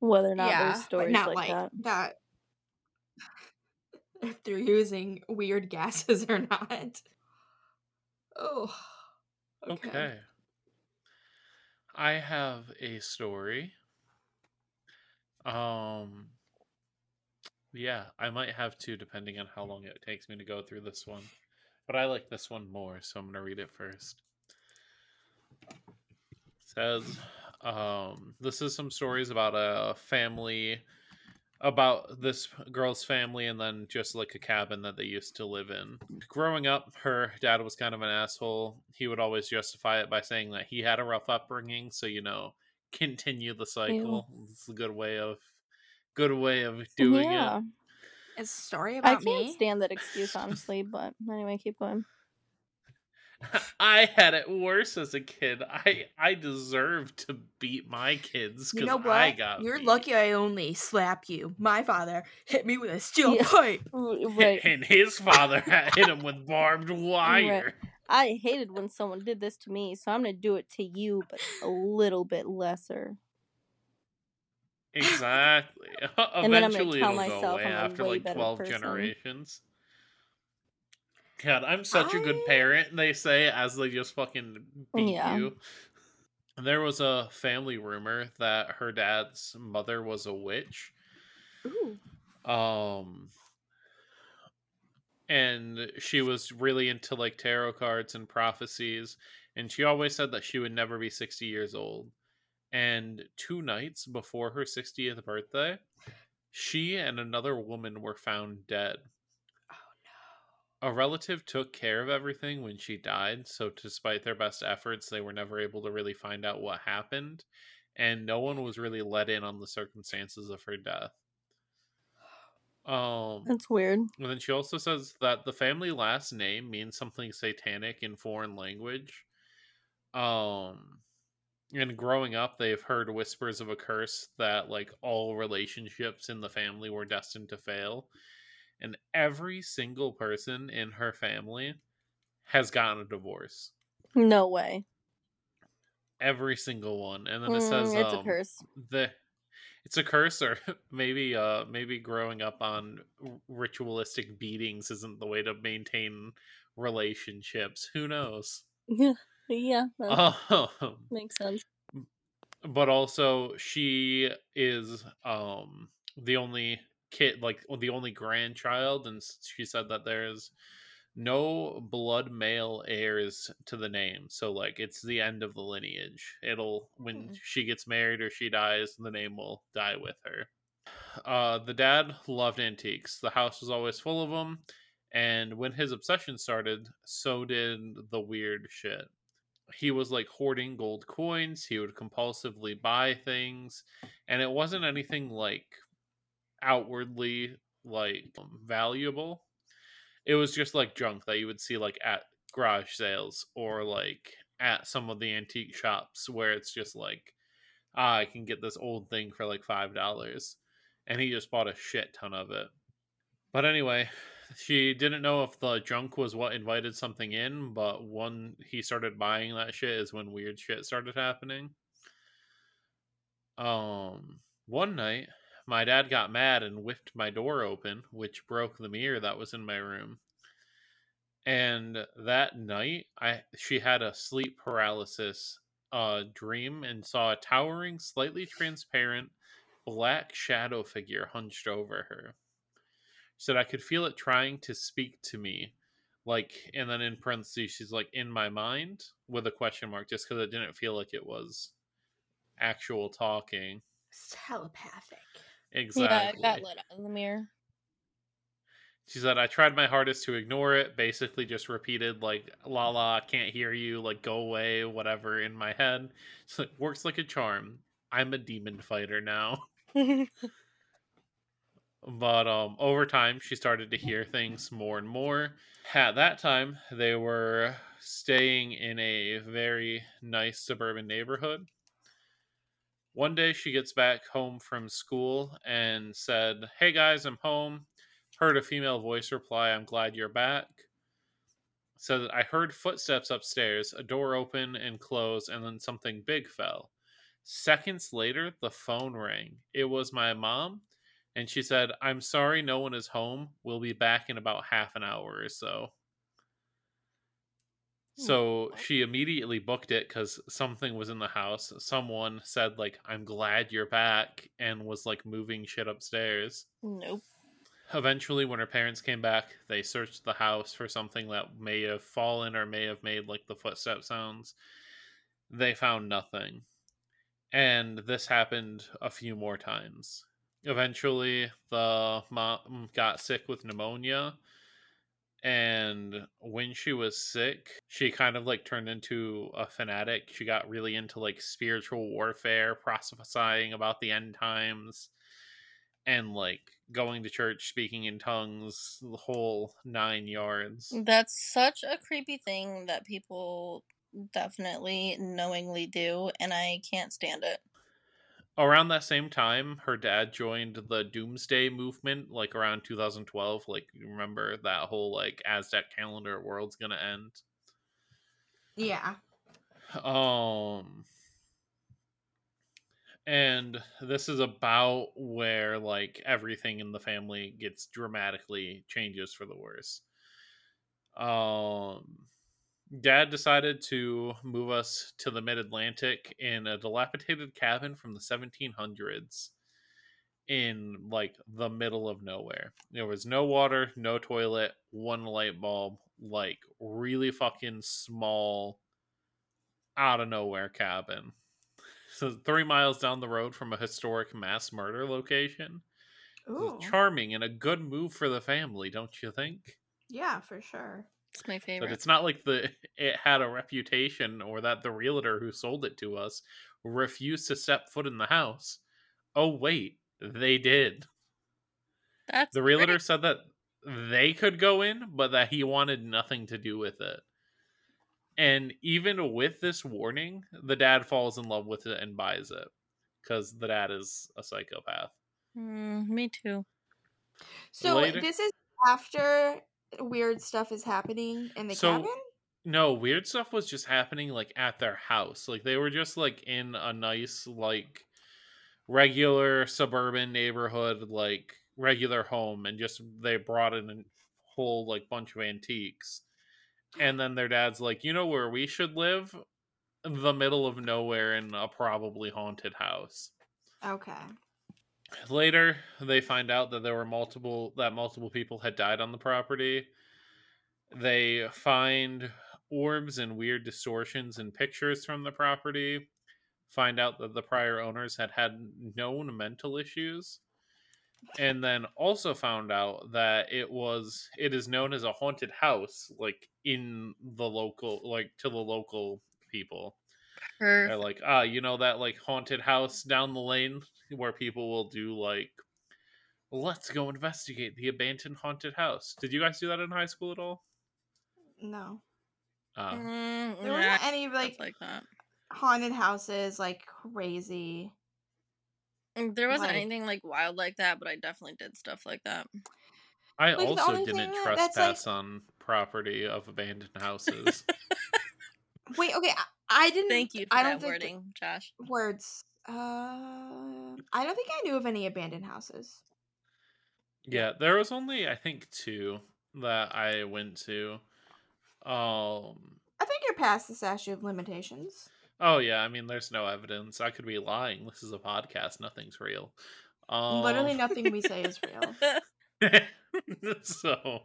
whether or not yeah, there's stories not like, like that. that. If they're using weird gases or not. Oh. Okay. I have a story. Um yeah, I might have two depending on how long it takes me to go through this one. But I like this one more, so I'm going to read it first. says um this is some stories about a family about this girl's family and then just like a cabin that they used to live in. Growing up, her dad was kind of an asshole. He would always justify it by saying that he had a rough upbringing, so you know, continue the cycle. It's a good way of good way of doing yeah, it. It's a story about I about can't me. stand that excuse honestly. But anyway, keep going. I had it worse as a kid. I I deserve to beat my kids You because know what? I got You're beat. lucky I only slap you. My father hit me with a steel Yeah. pipe. Right. And his father had hit him with barbed wire. I hated when someone did this to me, so I'm gonna do it to you, but a little bit lesser. Exactly. And then I'm gonna Eventually tell it'll go myself away I'm a after way like better 12 person. generations. God, I'm such a good parent, they say, as they just fucking beat Yeah. you. There was a family rumor that her dad's mother was a witch. Ooh. Um and she was really into like tarot cards and prophecies and she always said that she would never be 60 years old. And two nights before her 60th birthday, she and another woman were found dead. A relative took care of everything when she died, so despite their best efforts, they were never able to really find out what happened, and no one was really let in on the circumstances of her death. Um, That's weird. and then she also says that the family last name means something satanic in foreign language. Um, and growing up, they've heard whispers of a curse that like all relationships in the family were destined to fail. And every single person in her family has gotten a divorce. No way. Every single one. And then it Mm, says it's um, a curse. the it's a curse or maybe uh maybe growing up on ritualistic beatings isn't the way to maintain relationships who knows Yeah, yeah, um, makes sense. but also she is um the only kid like the only grandchild and she said that there's no blood male heirs to the name so like it's the end of the lineage. It'll when Hmm. she gets married or she dies the name will die with her. Uh the dad loved antiques. The house was always full of them and when his obsession started so did the weird shit. He was like hoarding gold coins. He would compulsively buy things and it wasn't anything like outwardly like valuable. It was just like junk that you would see like at garage sales or like at some of the antique shops where it's just like ah, i can get this old thing for like five dollars and he just bought a shit ton of it. But anyway she didn't know if the junk was what invited something in but when he started buying that shit is when weird shit started happening. Um, one night, my dad got mad and whipped my door open, which broke the mirror that was in my room. And that night, I she had a sleep paralysis uh, dream and saw a towering, slightly transparent black shadow figure hunched over her. She said I could feel it trying to speak to me, like, and then in parentheses, she's like, in my mind with a question mark, just because it didn't feel like it was actual talking. It's telepathic. Exactly. Yeah, it got lit out in the mirror. She said, I tried my hardest to ignore it, basically just repeated, like, la la, can't hear you, like, go away, whatever, in my head. So it works like a charm. I'm a demon fighter now. But um, over time, she started to hear things more and more. At that time, they were staying in a very nice suburban neighborhood. One day, she gets back home from school and said, Hey guys, I'm home. Heard a female voice reply, I'm glad you're back. Said, I heard footsteps upstairs, a door open and close, and then something big fell. Seconds later, the phone rang. It was my mom, and she said, I'm sorry no one is home. We'll be back in about half an hour or so. So she immediately booked it because something was in the house. Someone said, like, I'm glad you're back, and was like moving shit upstairs. nope. Eventually, when her parents came back, they searched the house for something that may have fallen or may have made like the footstep sounds. They found nothing. And this happened a few more times. Eventually, the mom got sick with pneumonia. And when she was sick, she kind of like turned into a fanatic. She got really into like spiritual warfare, prophesying about the end times, and like going to church, speaking in tongues, the whole nine yards. That's such a creepy thing that people definitely knowingly do, and I can't stand it. Around that same time her dad joined the doomsday movement like around 2012 like you remember that whole like aztec calendar world's gonna end Yeah. um and this is about where like everything in the family gets dramatically changes for the worse um dad decided to move us to the mid-atlantic in a dilapidated cabin from the 1700s in like the middle of nowhere there was no water no toilet one light bulb like really fucking small out of nowhere cabin so three miles down the road from a historic mass murder location Ooh. charming and a good move for the family don't you think yeah, for sure. It's my favorite. but it's not like the it had a reputation or that the realtor who sold it to us refused to step foot in the house. Oh wait they did. That's the realtor said that they could go in but that he wanted nothing to do with it. And even with this warning the dad falls in love with it and buys it because the dad is a psychopath. Mm, me too. So Later- this is after weird stuff is happening in the So- cabin? No, weird stuff was just happening like at their house. Like they were just like in a nice like regular suburban neighborhood like regular home and just they brought in a whole like bunch of antiques. And then their dad's like, "You know where we should live? The middle of nowhere in a probably haunted house." Okay. Later, they find out that there were multiple that multiple people had died on the property. They find orbs and weird distortions in pictures from the property. Find out that the prior owners had had known mental issues. And then also found out that it was it is known as a haunted house like in the local like to the local people. They're like, ah, you know that like haunted house down the lane where people will do like, let's go investigate the abandoned haunted house. Did you guys do that in high school at all? No. Uh, Mm, There nah, wasn't any like, like that. haunted houses like crazy. Mm, There wasn't like- anything like wild like that, but I definitely did stuff like that. I Like, also didn't thing that- that's, trespass on property of abandoned houses. Wait, okay, I, I didn't. Thank you for I don't that think the wording, Josh. words. Uh, I don't think I knew of any abandoned houses. Yeah, there was only I think two that I went to. Um I think you're past the statute of limitations. oh yeah, I mean there's no evidence. I could be lying. This is a podcast, nothing's real. Um Literally nothing we say is real. so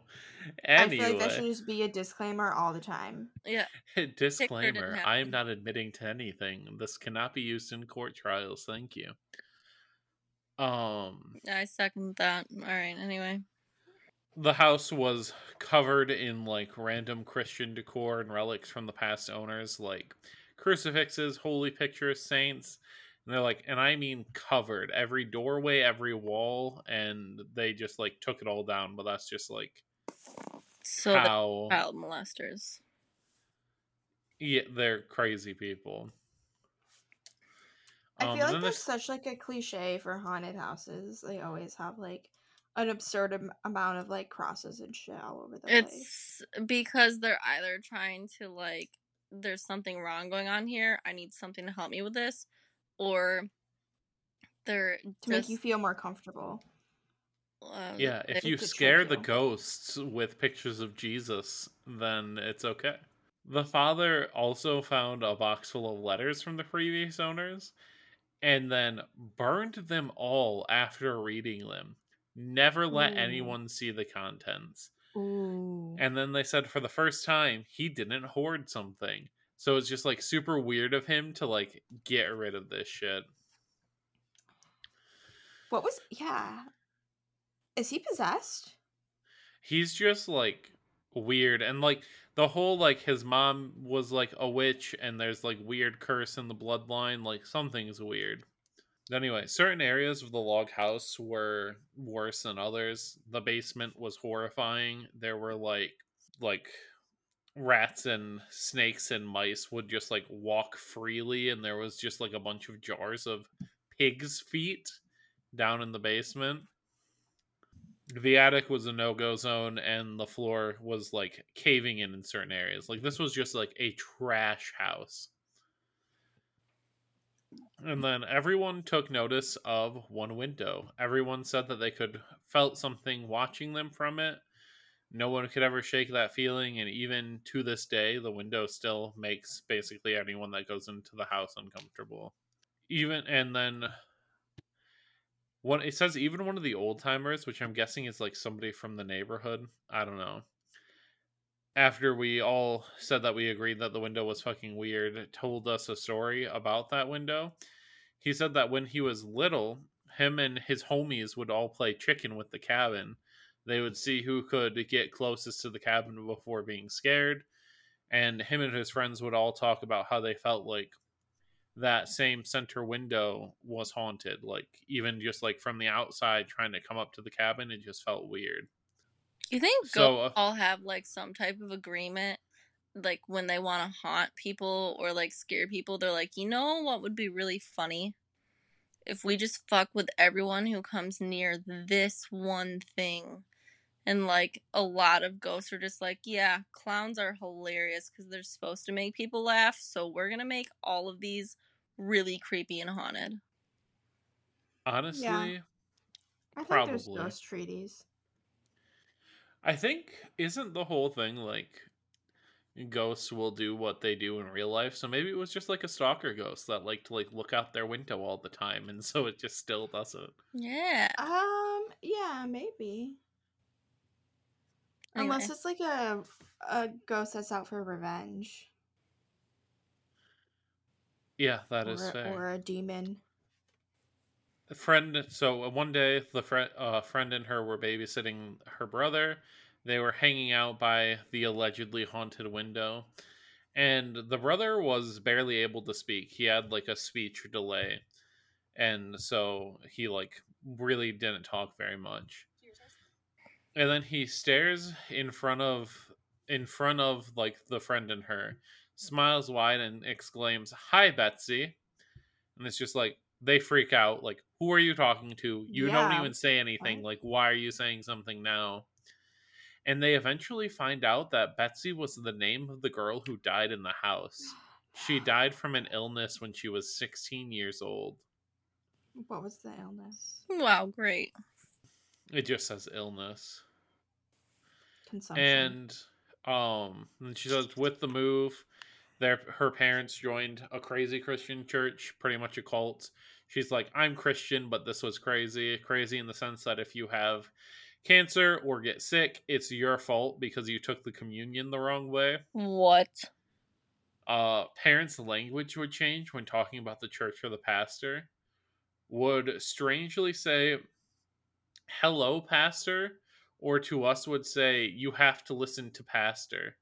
anyway, I feel like that should just be a disclaimer all the time. yeah. disclaimer, I am not admitting to anything. This cannot be used in court trials. Thank you. Um I second that. All right. Anyway. the house was covered in like random Christian decor and relics from the past owners, like crucifixes, holy pictures, saints. And they're like, and I mean covered every doorway, every wall, and they just like took it all down. But that's just like So how child molesters. yeah, they're crazy people. I Um, feel and like then there's such like a cliche for haunted houses. They always have like an absurd am- amount of like crosses and shit all over the place. It's because they're either trying to like, there's something wrong going on here. I need something to help me with this, or they're To make you feel more comfortable. uh, yeah, if you to trick scare the ghosts with pictures of Jesus, then it's okay. The father also found a box full of letters from the previous owners and then burned them all after reading them. Never let Ooh. anyone see the contents. Ooh. And then they said for the first time he didn't hoard something. So it's just like super weird of him to like get rid of this shit. What was yeah? Is he possessed? He's just like weird and like the whole like his mom was like a witch and there's like weird curse in the bloodline like something's weird anyway certain areas of the log house were worse than others the basement was horrifying there were like like rats and snakes and mice would just like walk freely and there was just like a bunch of jars of pigs feet down in the basement. The attic was a no-go zone and the floor was like caving in in certain areas. Like this was just like a trash house. And then everyone took notice of one window. Everyone said that they could felt something watching them from it no one could ever shake that feeling and even to this day the window still makes basically anyone that goes into the house uncomfortable. Even and then one it says even one of the old timers which i'm guessing is like somebody from the neighborhood i don't know after we all said that we agreed that the window was fucking weird told us a story about that window. He said that when he was little him and his homies would all play chicken with the cabin they would see who could get closest to the cabin before being scared and him and his friends would all talk about how they felt like that same center window was haunted like even just like from the outside trying to come up to the cabin it just felt weird You think So, uh, all have like some type of agreement, like when they want to haunt people or like scare people? They're like, you know what would be really funny if we just fuck with everyone who comes near this one thing. And like a lot of ghosts are just like, yeah, clowns are hilarious because they're supposed to make people laugh. So we're gonna make all of these really creepy and haunted. honestly I think there's Probably. ghost treaties. i think isn't the whole thing like ghosts will do what they do in real life so maybe it was just like a stalker ghost that liked to like look out their window all the time and so it just still doesn't Yeah. Um, yeah, maybe. Unless it's like a a ghost that's out for revenge, yeah that is or, fair or a demon. a friend so uh, one day the friend uh, friend and her were babysitting her brother. They were hanging out by the allegedly haunted window. And the brother was barely able to speak. He had like a speech delay. And so he like really didn't talk very much and then he stares in front of in front of like the friend and her smiles wide and exclaims hi betsy. And it's just like they freak out like who are you talking to? You don't even say anything. Like why are you saying something now? And they eventually find out that betsy was the name of the girl who died in the house. She died from an illness when she was 16 years old. What was the illness? Wow, great. It just says illness. Consumption. And um and she says with the move, their her parents joined a crazy Christian church, pretty much a cult. She's like, I'm Christian, but this was crazy. Crazy in the sense that if you have cancer or get sick, it's your fault because you took the communion the wrong way. What? Uh parents' language would change when talking about the church or the pastor. Would strangely say, Hello, pastor, or to us would say, You have to listen to pastor.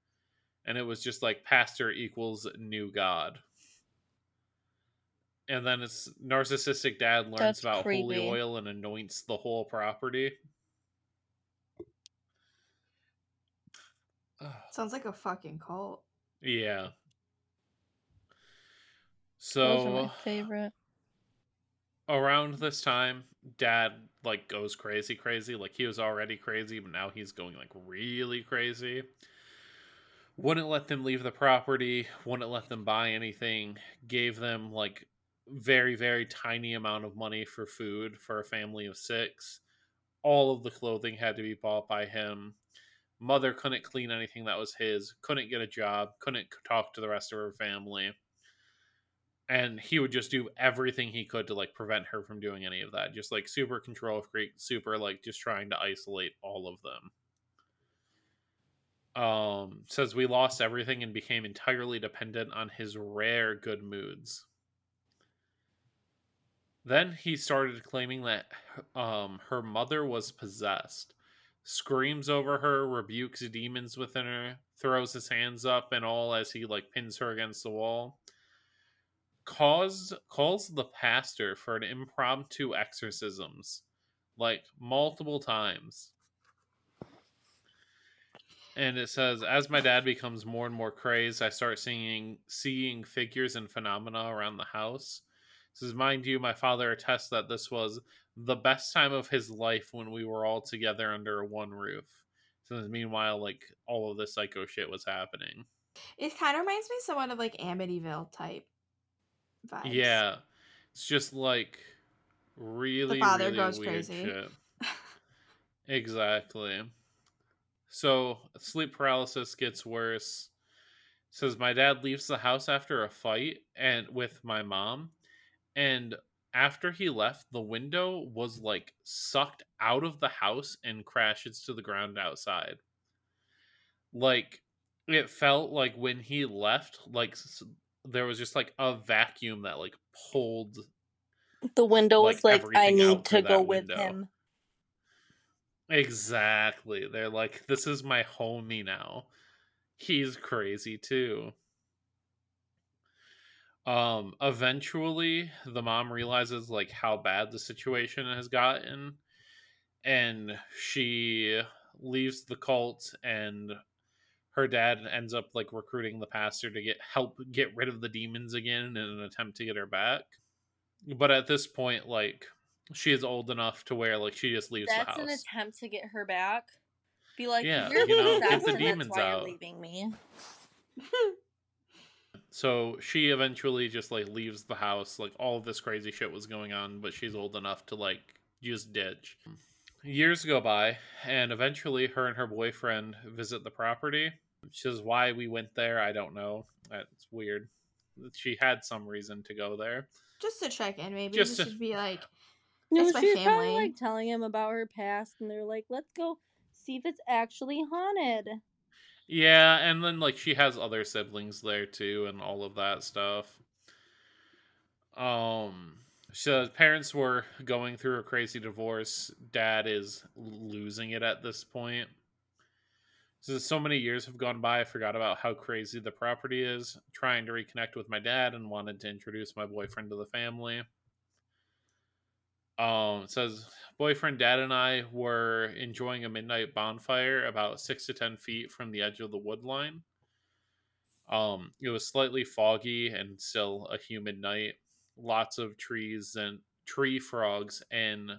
And it was just like pastor equals new God. And then it's narcissistic dad learns That's about holy oil and anoints the whole property. Sounds like a fucking cult. Yeah. Those are my So favorite. around this time, dad like goes crazy, crazy. Like he was already crazy, but now he's going like really crazy. Wouldn't let them leave the property, wouldn't let them buy anything, gave them like very, very tiny amount of money for food for a family of six. All of the clothing had to be bought by him. Mother couldn't clean anything that was his, couldn't get a job, couldn't talk to the rest of her family and he would just do everything he could to like prevent her from doing any of that just like super control freak super like just trying to isolate all of them. Um says we lost everything and became entirely dependent on his rare good moods. Then he started claiming that um her mother was possessed screams over her rebukes demons within her throws his hands up and all as he like pins her against the wall calls calls the pastor for an impromptu exorcisms like multiple times. And it says as my dad becomes more and more crazed i start seeing seeing figures and phenomena around the house. It says mind you my father attests that this was the best time of his life when we were all together under one roof. So meanwhile like all of this psycho shit was happening. It kind of reminds me somewhat of like Amityville type vibes. Yeah, it's just like really, father really goes weird crazy. shit. Exactly. So sleep paralysis gets worse. Says my dad leaves the house after a fight and with my mom, and after he left, the window was like sucked out of the house and crashes to the ground outside. Like it felt like when he left, like there was just like a vacuum that like pulled The window was like, I need to go with window. him. Exactly. They're like, this is my homie now. He's crazy too. Um, eventually the mom realizes like how bad the situation has gotten, and she leaves the cult and her dad ends up like recruiting the pastor to get help get rid of the demons again in an attempt to get her back. But at this point, like she is old enough to where like she just leaves That's the an house. attempt to get her back. Be like, Yeah, you're you know, get the demons that's why out. you're leaving me. So she eventually just like leaves the house. Like all of this crazy shit was going on, but she's old enough to like just ditch. Years go by, and eventually her and her boyfriend visit the property. She says, Why we went there, I don't know. That's weird. She had some reason to go there. Just to check in, maybe Just just, to- to be like, No, It's my she was probably like telling him about her past, and they're like, let's go see if it's actually haunted. Yeah, and then like she has other siblings there too, and all of that stuff. Um, so parents were going through a crazy divorce. Dad is losing it at this point. So, many years have gone by, I forgot about how crazy the property is. Trying to reconnect with my dad and wanted to introduce my boyfriend to the family. Um, says boyfriend, dad, and I were enjoying a midnight bonfire about six to ten feet from the edge of the wood line. Um, it was slightly foggy and still a humid night. Lots of trees and tree frogs and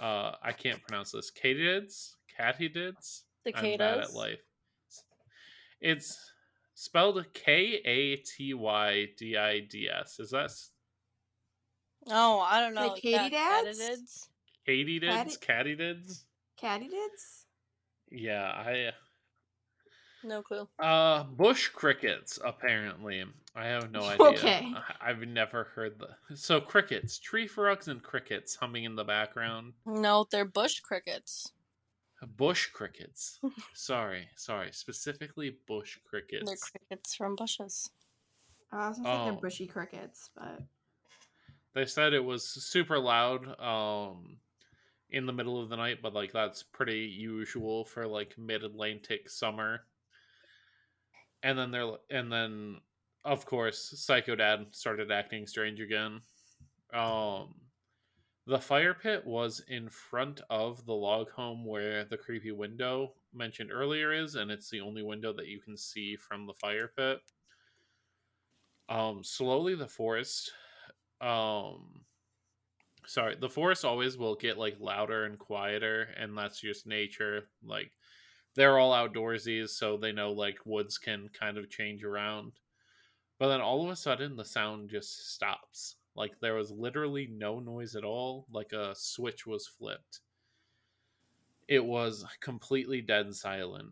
uh, I can't pronounce this. Katydids, katydids. I'm bad at life. It's spelled K A T Y D I D S. Is that Oh, I don't know. Like cat- katydids? katydids? Katydids, katydids. Katydids? Yeah, I No clue. uh bush crickets apparently. I have no idea. Okay. I- I've never heard the so crickets, tree frogs and crickets humming in the background. No, they're bush crickets. Bush crickets. sorry, sorry. Specifically bush crickets. They're crickets from bushes. I was gonna say they're Oh. bushy crickets, but They said it was super loud um in the middle of the night, but like that's pretty usual for like mid-Atlantic summer. And then they're and then of course Psycho Dad started acting strange again. Um the fire pit was in front of the log home where the creepy window mentioned earlier is, and it's the only window that you can see from the fire pit. Um, slowly the forest, um, sorry, the forest always will get like louder and quieter, and that's just nature. Like they're all outdoorsies, so they know like woods can kind of change around. But then all of a sudden, the sound just stops. Like there was literally no noise at all. Like a switch was flipped. It was completely dead silent.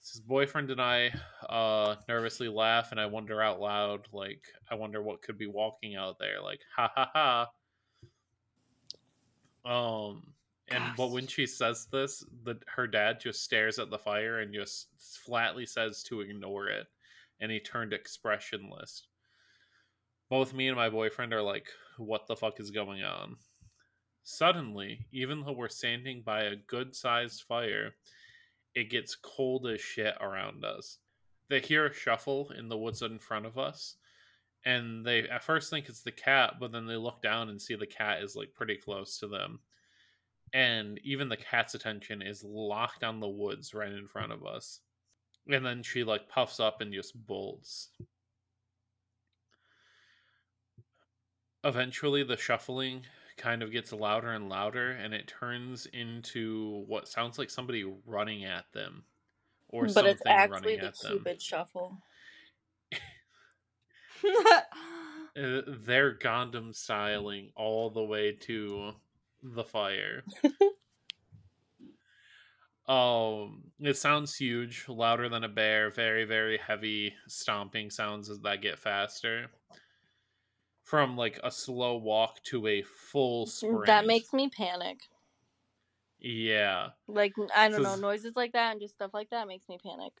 His boyfriend and I uh, nervously laugh, and I wonder out loud, like, I wonder what could be walking out there. Like, ha ha ha. Um, and but when she says this, the her dad just stares at the fire and just flatly says to ignore it, and he turned expressionless. Both me and my boyfriend are like, "What the fuck is going on?" Suddenly, even though we're standing by a good-sized fire, it gets cold as shit around us. They hear a shuffle in the woods in front of us, and they at first think it's the cat, but then they look down and see the cat is like pretty close to them. And even the cat's attention is locked on the woods right in front of us. And then she like puffs up and just bolts. Eventually, the shuffling kind of gets louder and louder, and it turns into what sounds like somebody running at them, or but something it's actually running the at them. Cupid shuffle. Uh, they're Gangnam styling all the way to the fire. um, it sounds huge, louder than a bear. Very, very heavy stomping sounds as that get faster. From like a slow walk to a full sprint. That makes me panic. yeah, Like I don't know, noises like that and just stuff like that makes me panic.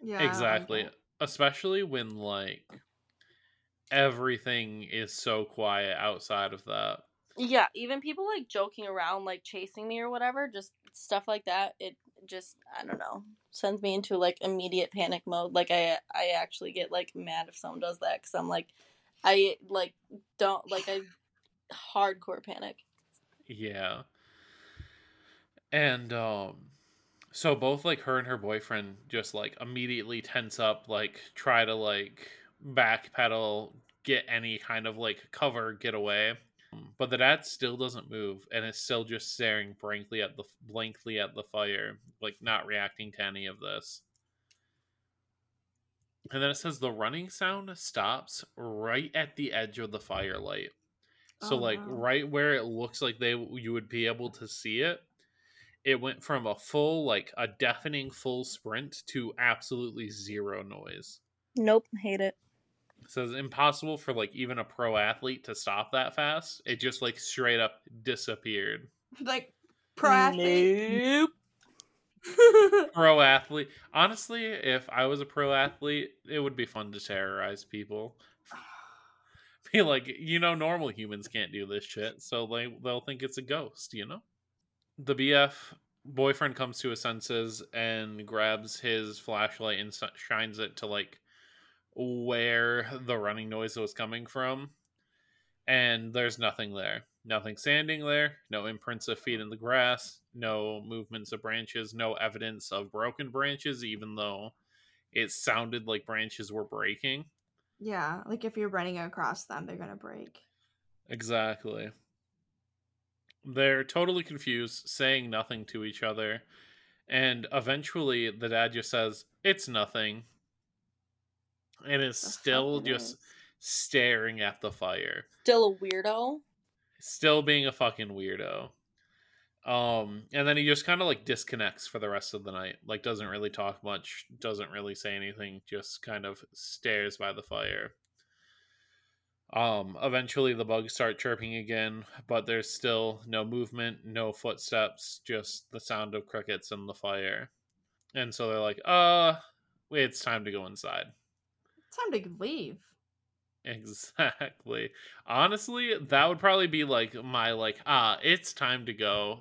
yeah, I like exactly. Especially when like everything is so quiet outside of that. Yeah, even people like joking around, like chasing me or whatever, just stuff like that. It just I don't know sends me into like immediate panic mode. Like I I actually get like mad if someone does that because I'm like I like don't like I hardcore panic. Yeah. And um so both like her and her boyfriend just like immediately tense up, like try to like backpedal, get any kind of like cover, get away. But the dad still doesn't move and is still just staring blankly at the blankly at the fire, like not reacting to any of this. And then it says the running sound stops right at the edge of the firelight. So Oh, like no. right where it looks like they you would be able to see it, it went from a full like a deafening full sprint to absolutely zero noise. Nope, hate it. It says impossible for like even a pro athlete to stop that fast. It just like straight up disappeared. like pro athlete. Nope. Pro athlete. Honestly, if I was a pro athlete, it would be fun to terrorize people. Be like, you know, normal humans can't do this shit, so they they'll think it's a ghost, you know? The BF boyfriend comes to his senses and grabs his flashlight and shines it to like where the running noise was coming from. And there's nothing there. Nothing standing there, no imprints of feet in the grass, no movements of branches, no evidence of broken branches, even though it sounded like branches were breaking. yeah, like if you're running across them, they're gonna break. Exactly. They're totally confused, saying nothing to each other. And eventually, the dad just says, It's nothing. And is The still just is. staring at the fire. Still a weirdo. Still being a fucking weirdo. Um, and then he just kind of like disconnects for the rest of the night. Like doesn't really talk much, doesn't really say anything, just kind of stares by the fire. Um, eventually the bugs start chirping again, but there's still no movement, no footsteps, just the sound of crickets and the fire. And so they're like, uh, it's time to go inside. Time to leave. Exactly. Honestly, that would probably be like my like, ah, it's time to go.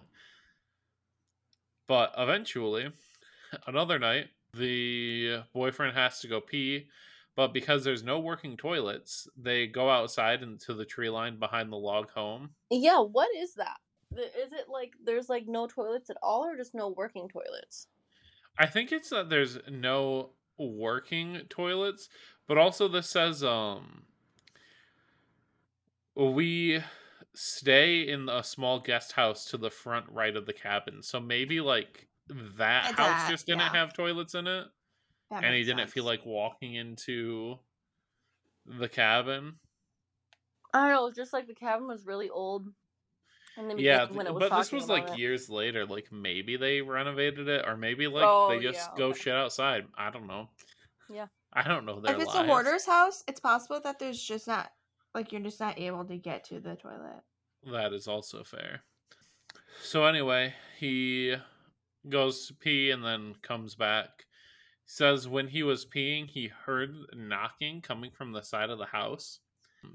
But eventually, another night, the boyfriend has to go pee, but because there's no working toilets, they go outside into the tree line behind the log home. Yeah, what is that? Is it like there's like no toilets at all, or just no working toilets? I think it's that there's no working toilets, but also this says um we stay in a small guest house to the front right of the cabin. So maybe like that Uh, house just didn't yeah. have toilets in it That and he didn't feel like walking into the cabin. I don't know. It's just like the cabin was really old. In the Yeah, when it th- was but this was like it. years later. Like maybe they renovated it, or maybe like Oh, they just yeah, go okay. shit outside. I don't know. Yeah. I don't know their if it's lives. a hoarder's house, it's possible that there's just not like you're just not able to get to the toilet. That is also fair. So anyway, he goes to pee and then comes back. Says when he was peeing, he heard knocking coming from the side of the house.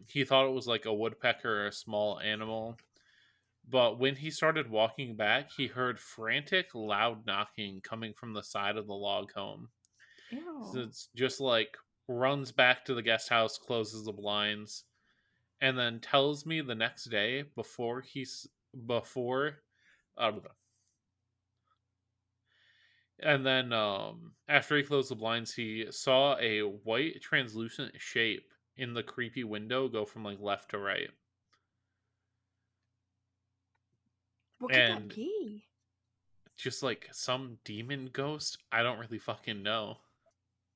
He thought it was like a woodpecker or a small animal. But when he started walking back, he heard frantic, loud knocking coming from the side of the log home. Ew. So it's just like runs back to the guest house, closes the blinds, and then tells me the next day before he's before uh, and then um after he closed the blinds he saw a white translucent shape in the creepy window go from like left to right what could and- that be? just like some demon ghost. I don't really fucking know.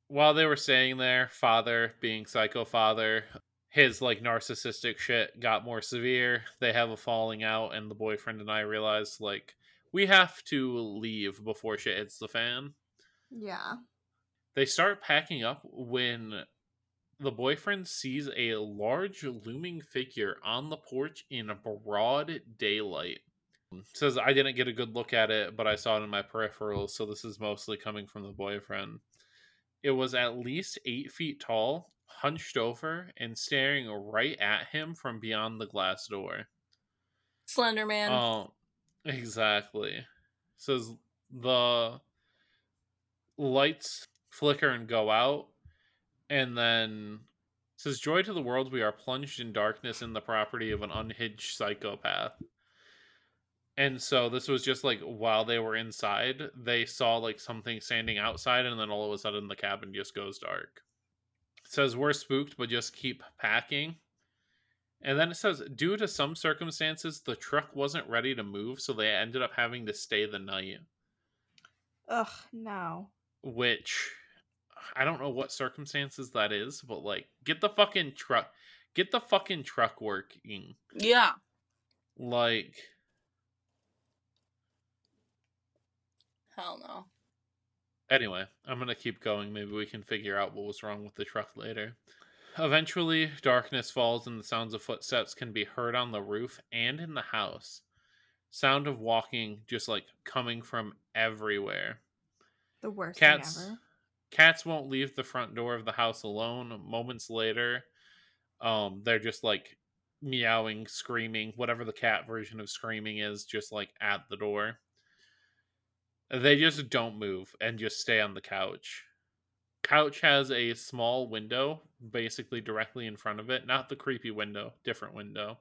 While they were staying there, father being psycho father, his like narcissistic shit got more severe. They have a falling out, and the boyfriend and I realized like we have to leave before shit hits the fan. Yeah. They start packing up when the boyfriend sees a large looming figure on the porch in broad daylight. Says I didn't get a good look at it, but I saw it in my peripherals, so this is mostly coming from the boyfriend. It was at least eight feet tall, hunched over, and staring right at him from beyond the glass door. Slender Man. Oh, exactly. Says the lights flicker and go out, and then says, "Joy to the world, we are plunged in darkness in the property of an unhinged psychopath." And so this was just like while they were inside, they saw like something standing outside, and then all of a sudden the cabin just goes dark. It says we're spooked, but just keep packing. And then it says, due to some circumstances, the truck wasn't ready to move, so they ended up having to stay the night. Ugh, no. Which I don't know what circumstances that is, but like, get the fucking truck, get the fucking truck working. yeah. Like, Hell no. Anyway, I'm gonna keep going. Maybe we can figure out what was wrong with the truck later. Eventually, darkness falls and the sounds of footsteps can be heard on the roof and in the house. Sound of walking just like coming from everywhere. The worst Cats thing ever. cats won't leave the front door of the house alone. Moments later, um, they're just like meowing, screaming, whatever the cat version of screaming is, just like at the door. They just don't move and just stay on the couch. Couch has a small window basically directly in front of it, not the creepy window, different window.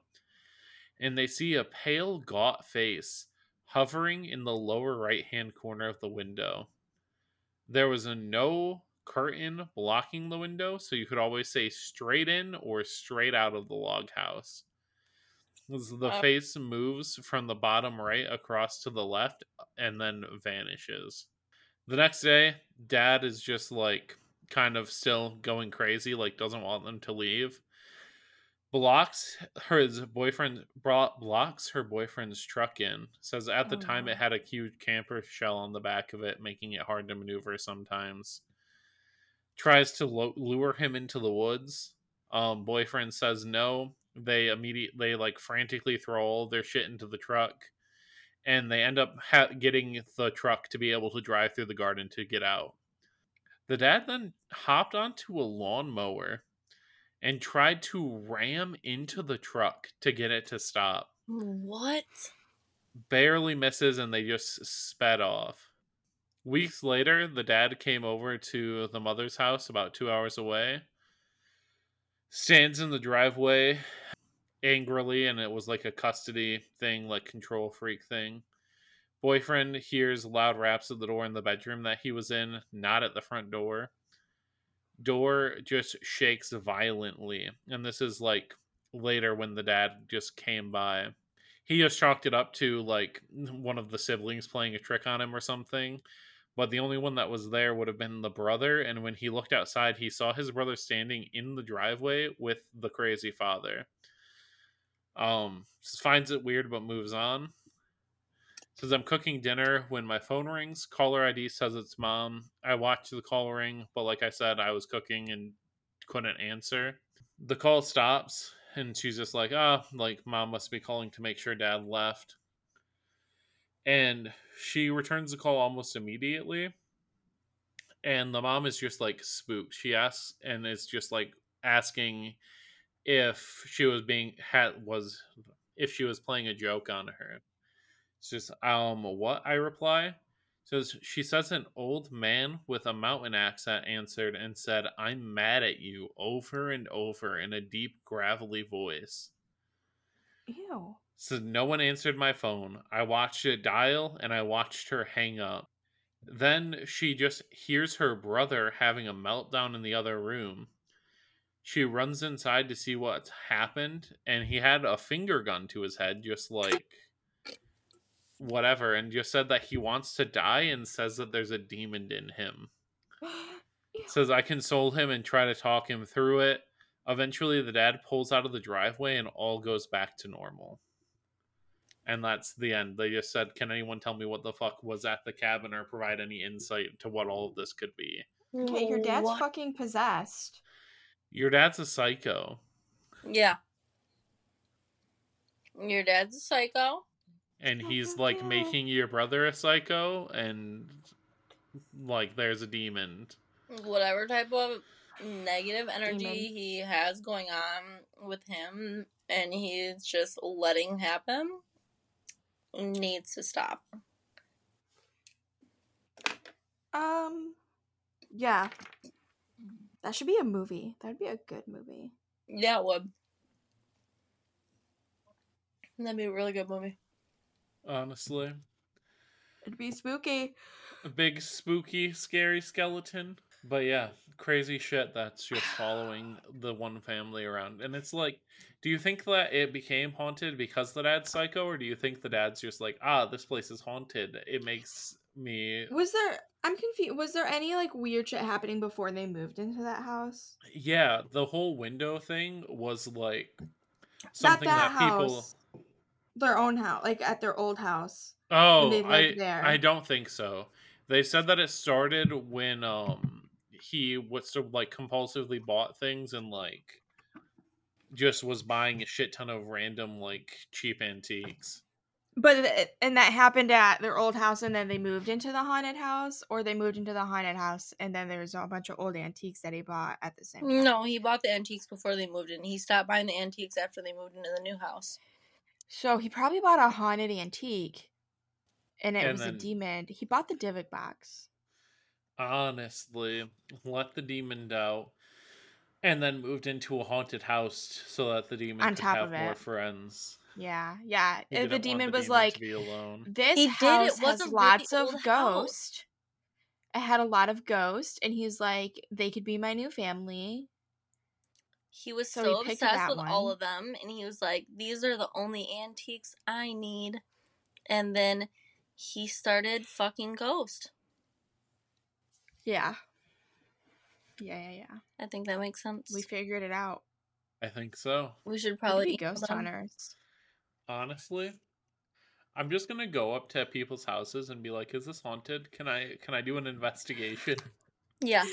And they see a pale, gaunt face hovering in the lower right hand corner of the window. There was a no curtain blocking the window, so you could always say straight in or straight out of the log house. The Uh, face moves from the bottom right across to the left and then vanishes. The next day, dad is just like kind of still going crazy, like doesn't want them to leave. blocks her boyfriend brought blocks her boyfriend's truck in says at the Oh, time it had a huge camper shell on the back of it making it hard to maneuver sometimes tries to lo- lure him into the woods um boyfriend says no they immediately they like frantically throw all their shit into the truck and they end up ha- getting the truck to be able to drive through the garden to get out the dad then hopped onto a lawnmower and tried to ram into the truck to get it to stop. What? Barely misses and they just sped off. Weeks later, the dad came over to the mother's house about two hours away, stands in the driveway angrily, and it was like a custody thing, like control freak thing. Boyfriend hears loud raps at the door in the bedroom that he was in, not at the front door door just shakes violently. And this is like later when the dad just came by. He just chalked it up to like one of the siblings playing a trick on him or something. But the only one that was there would have been the brother. And when he looked outside, he saw his brother standing in the driveway with the crazy father. Um, finds it weird but moves on. Says I'm cooking dinner when my phone rings. Caller ID says it's mom. I watch the call ring, but like I said, I was cooking and couldn't answer. The call stops, and she's just like, "Ah, like mom must be calling to make sure dad left." And she returns the call almost immediately. And the mom is just like spooked. She asks and is just like asking if she was being had was if she was playing a joke on her. It's just, um, what? I reply. Says she says an old man with a mountain accent answered and said, I'm mad at you over and over in a deep, gravelly voice. Ew. So no one answered my phone. I watched it dial and I watched her hang up. Then she just hears her brother having a meltdown in the other room. She runs inside to see what's happened, and he had a finger gun to his head, just like whatever, and just said that he wants to die and says that there's a demon in him. Ew. Says I console him and try to talk him through it. Eventually, the dad pulls out of the driveway and all goes back to normal. And that's the end. They just said, Can anyone tell me what the fuck was at the cabin or provide any insight to what all of this could be? Okay, your dad's What? fucking possessed. Your dad's a psycho. Yeah. Your dad's a psycho. And oh he's like making your brother a psycho, and like there's a demon. Whatever type of negative energy Demon. he has going on with him and he's just letting happen needs to stop. Um, yeah. That should be a movie. That'd be a good movie. Yeah, it would. That'd be a really good movie. Honestly, It'd be spooky. a big spooky, scary skeleton. But yeah, crazy shit that's just following the one family around. And it's like, do you think that it became haunted because the dad's psycho, or do you think the dad's just like, ah, this place is haunted? It makes me. Was there? I'm confused. Was there any like weird shit happening before they moved into that house? Yeah, the whole window thing was like something that, that, people. house. Their own house, like at their old house. Oh, I there. I don't think so. They said that it started when um he was so like compulsively bought things and like just was buying a shit ton of random like cheap antiques. But it, and that happened at their old house, and then they moved into the haunted house, or they moved into the haunted house, and then there's a bunch of old antiques that he bought at the same time. No, he bought the antiques before they moved in. He stopped buying the antiques after they moved into the new house. So he probably bought a haunted antique, and it And was then- a demon. He bought the Dybbuk box. Honestly, let the demon out. And then moved into a haunted house so that the demon On could top have of more it. friends. Yeah, yeah. He Uh, didn't The want demon the was demon like, to be alone. this He did, it house was has really lots of old house." ghosts. It had a lot of ghosts, and he's like, they could be my new family. He was So so, he picked obsessed that with all one. of them, and he was like, "These are the only antiques I need." And then he started fucking Ghost. Yeah. Yeah, yeah, yeah. I think that makes sense. We figured it out. I think so. We should We probably be ghost them. hunters. Honestly, I'm just gonna go up to people's houses and be like, "Is this haunted? Can I can I do an investigation?" Yeah.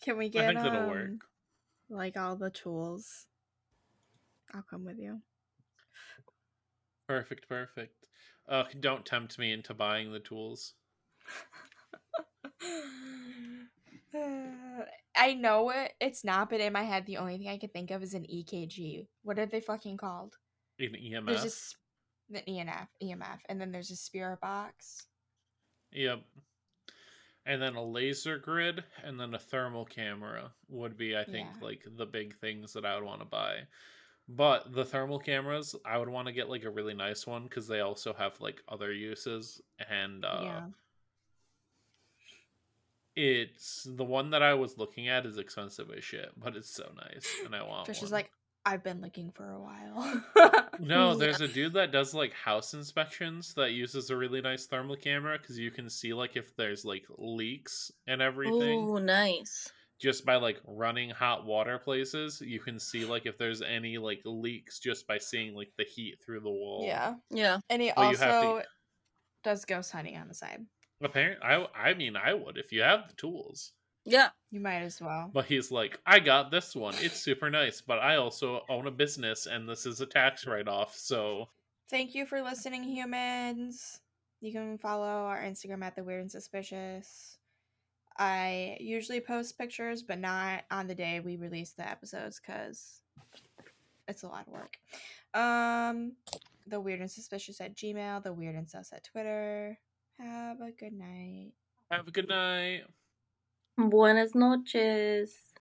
Can we I get think that'll um, work. like all the tools? I'll come with you. Perfect, perfect. Uh, don't tempt me into buying the tools. I know it. It's not, but in my head, the only thing I can think of is an EKG. What are they fucking called? In EMF. There's just the ENF, EMF, and then there's a spirit box. Yep. And then a laser grid and then a thermal camera would be, I think, Yeah. like the big things that I would want to buy. But the thermal cameras, I would want to get like a really nice one because they also have like other uses. And uh, yeah. It's the one that I was looking at is expensive as shit, but it's so nice and I want Trish one. is like, I've been looking for a while. No, Yeah. there's a dude that does like house inspections that uses a really nice thermal camera because you can see like if there's like leaks and everything Ooh, nice. just by like running hot water places. You can see like if there's any like leaks just by seeing like the heat through the wall. yeah. Yeah. And he Well, you have to- also does ghost hunting on the side. Apparently, I I mean I would if you have the tools. Yeah. You might as well. But he's like, I got this one. It's super nice, but I also own a business and this is a tax write off. So Thank you for listening, humans. You can follow our Instagram at the Weird and Suspicious. I usually post pictures, but not on the day we release the episodes because it's a lot of work. Um, the Weird and Suspicious at Gmail, the Weird and Sus at Twitter. Have a good night. have a good night. Buenas noches.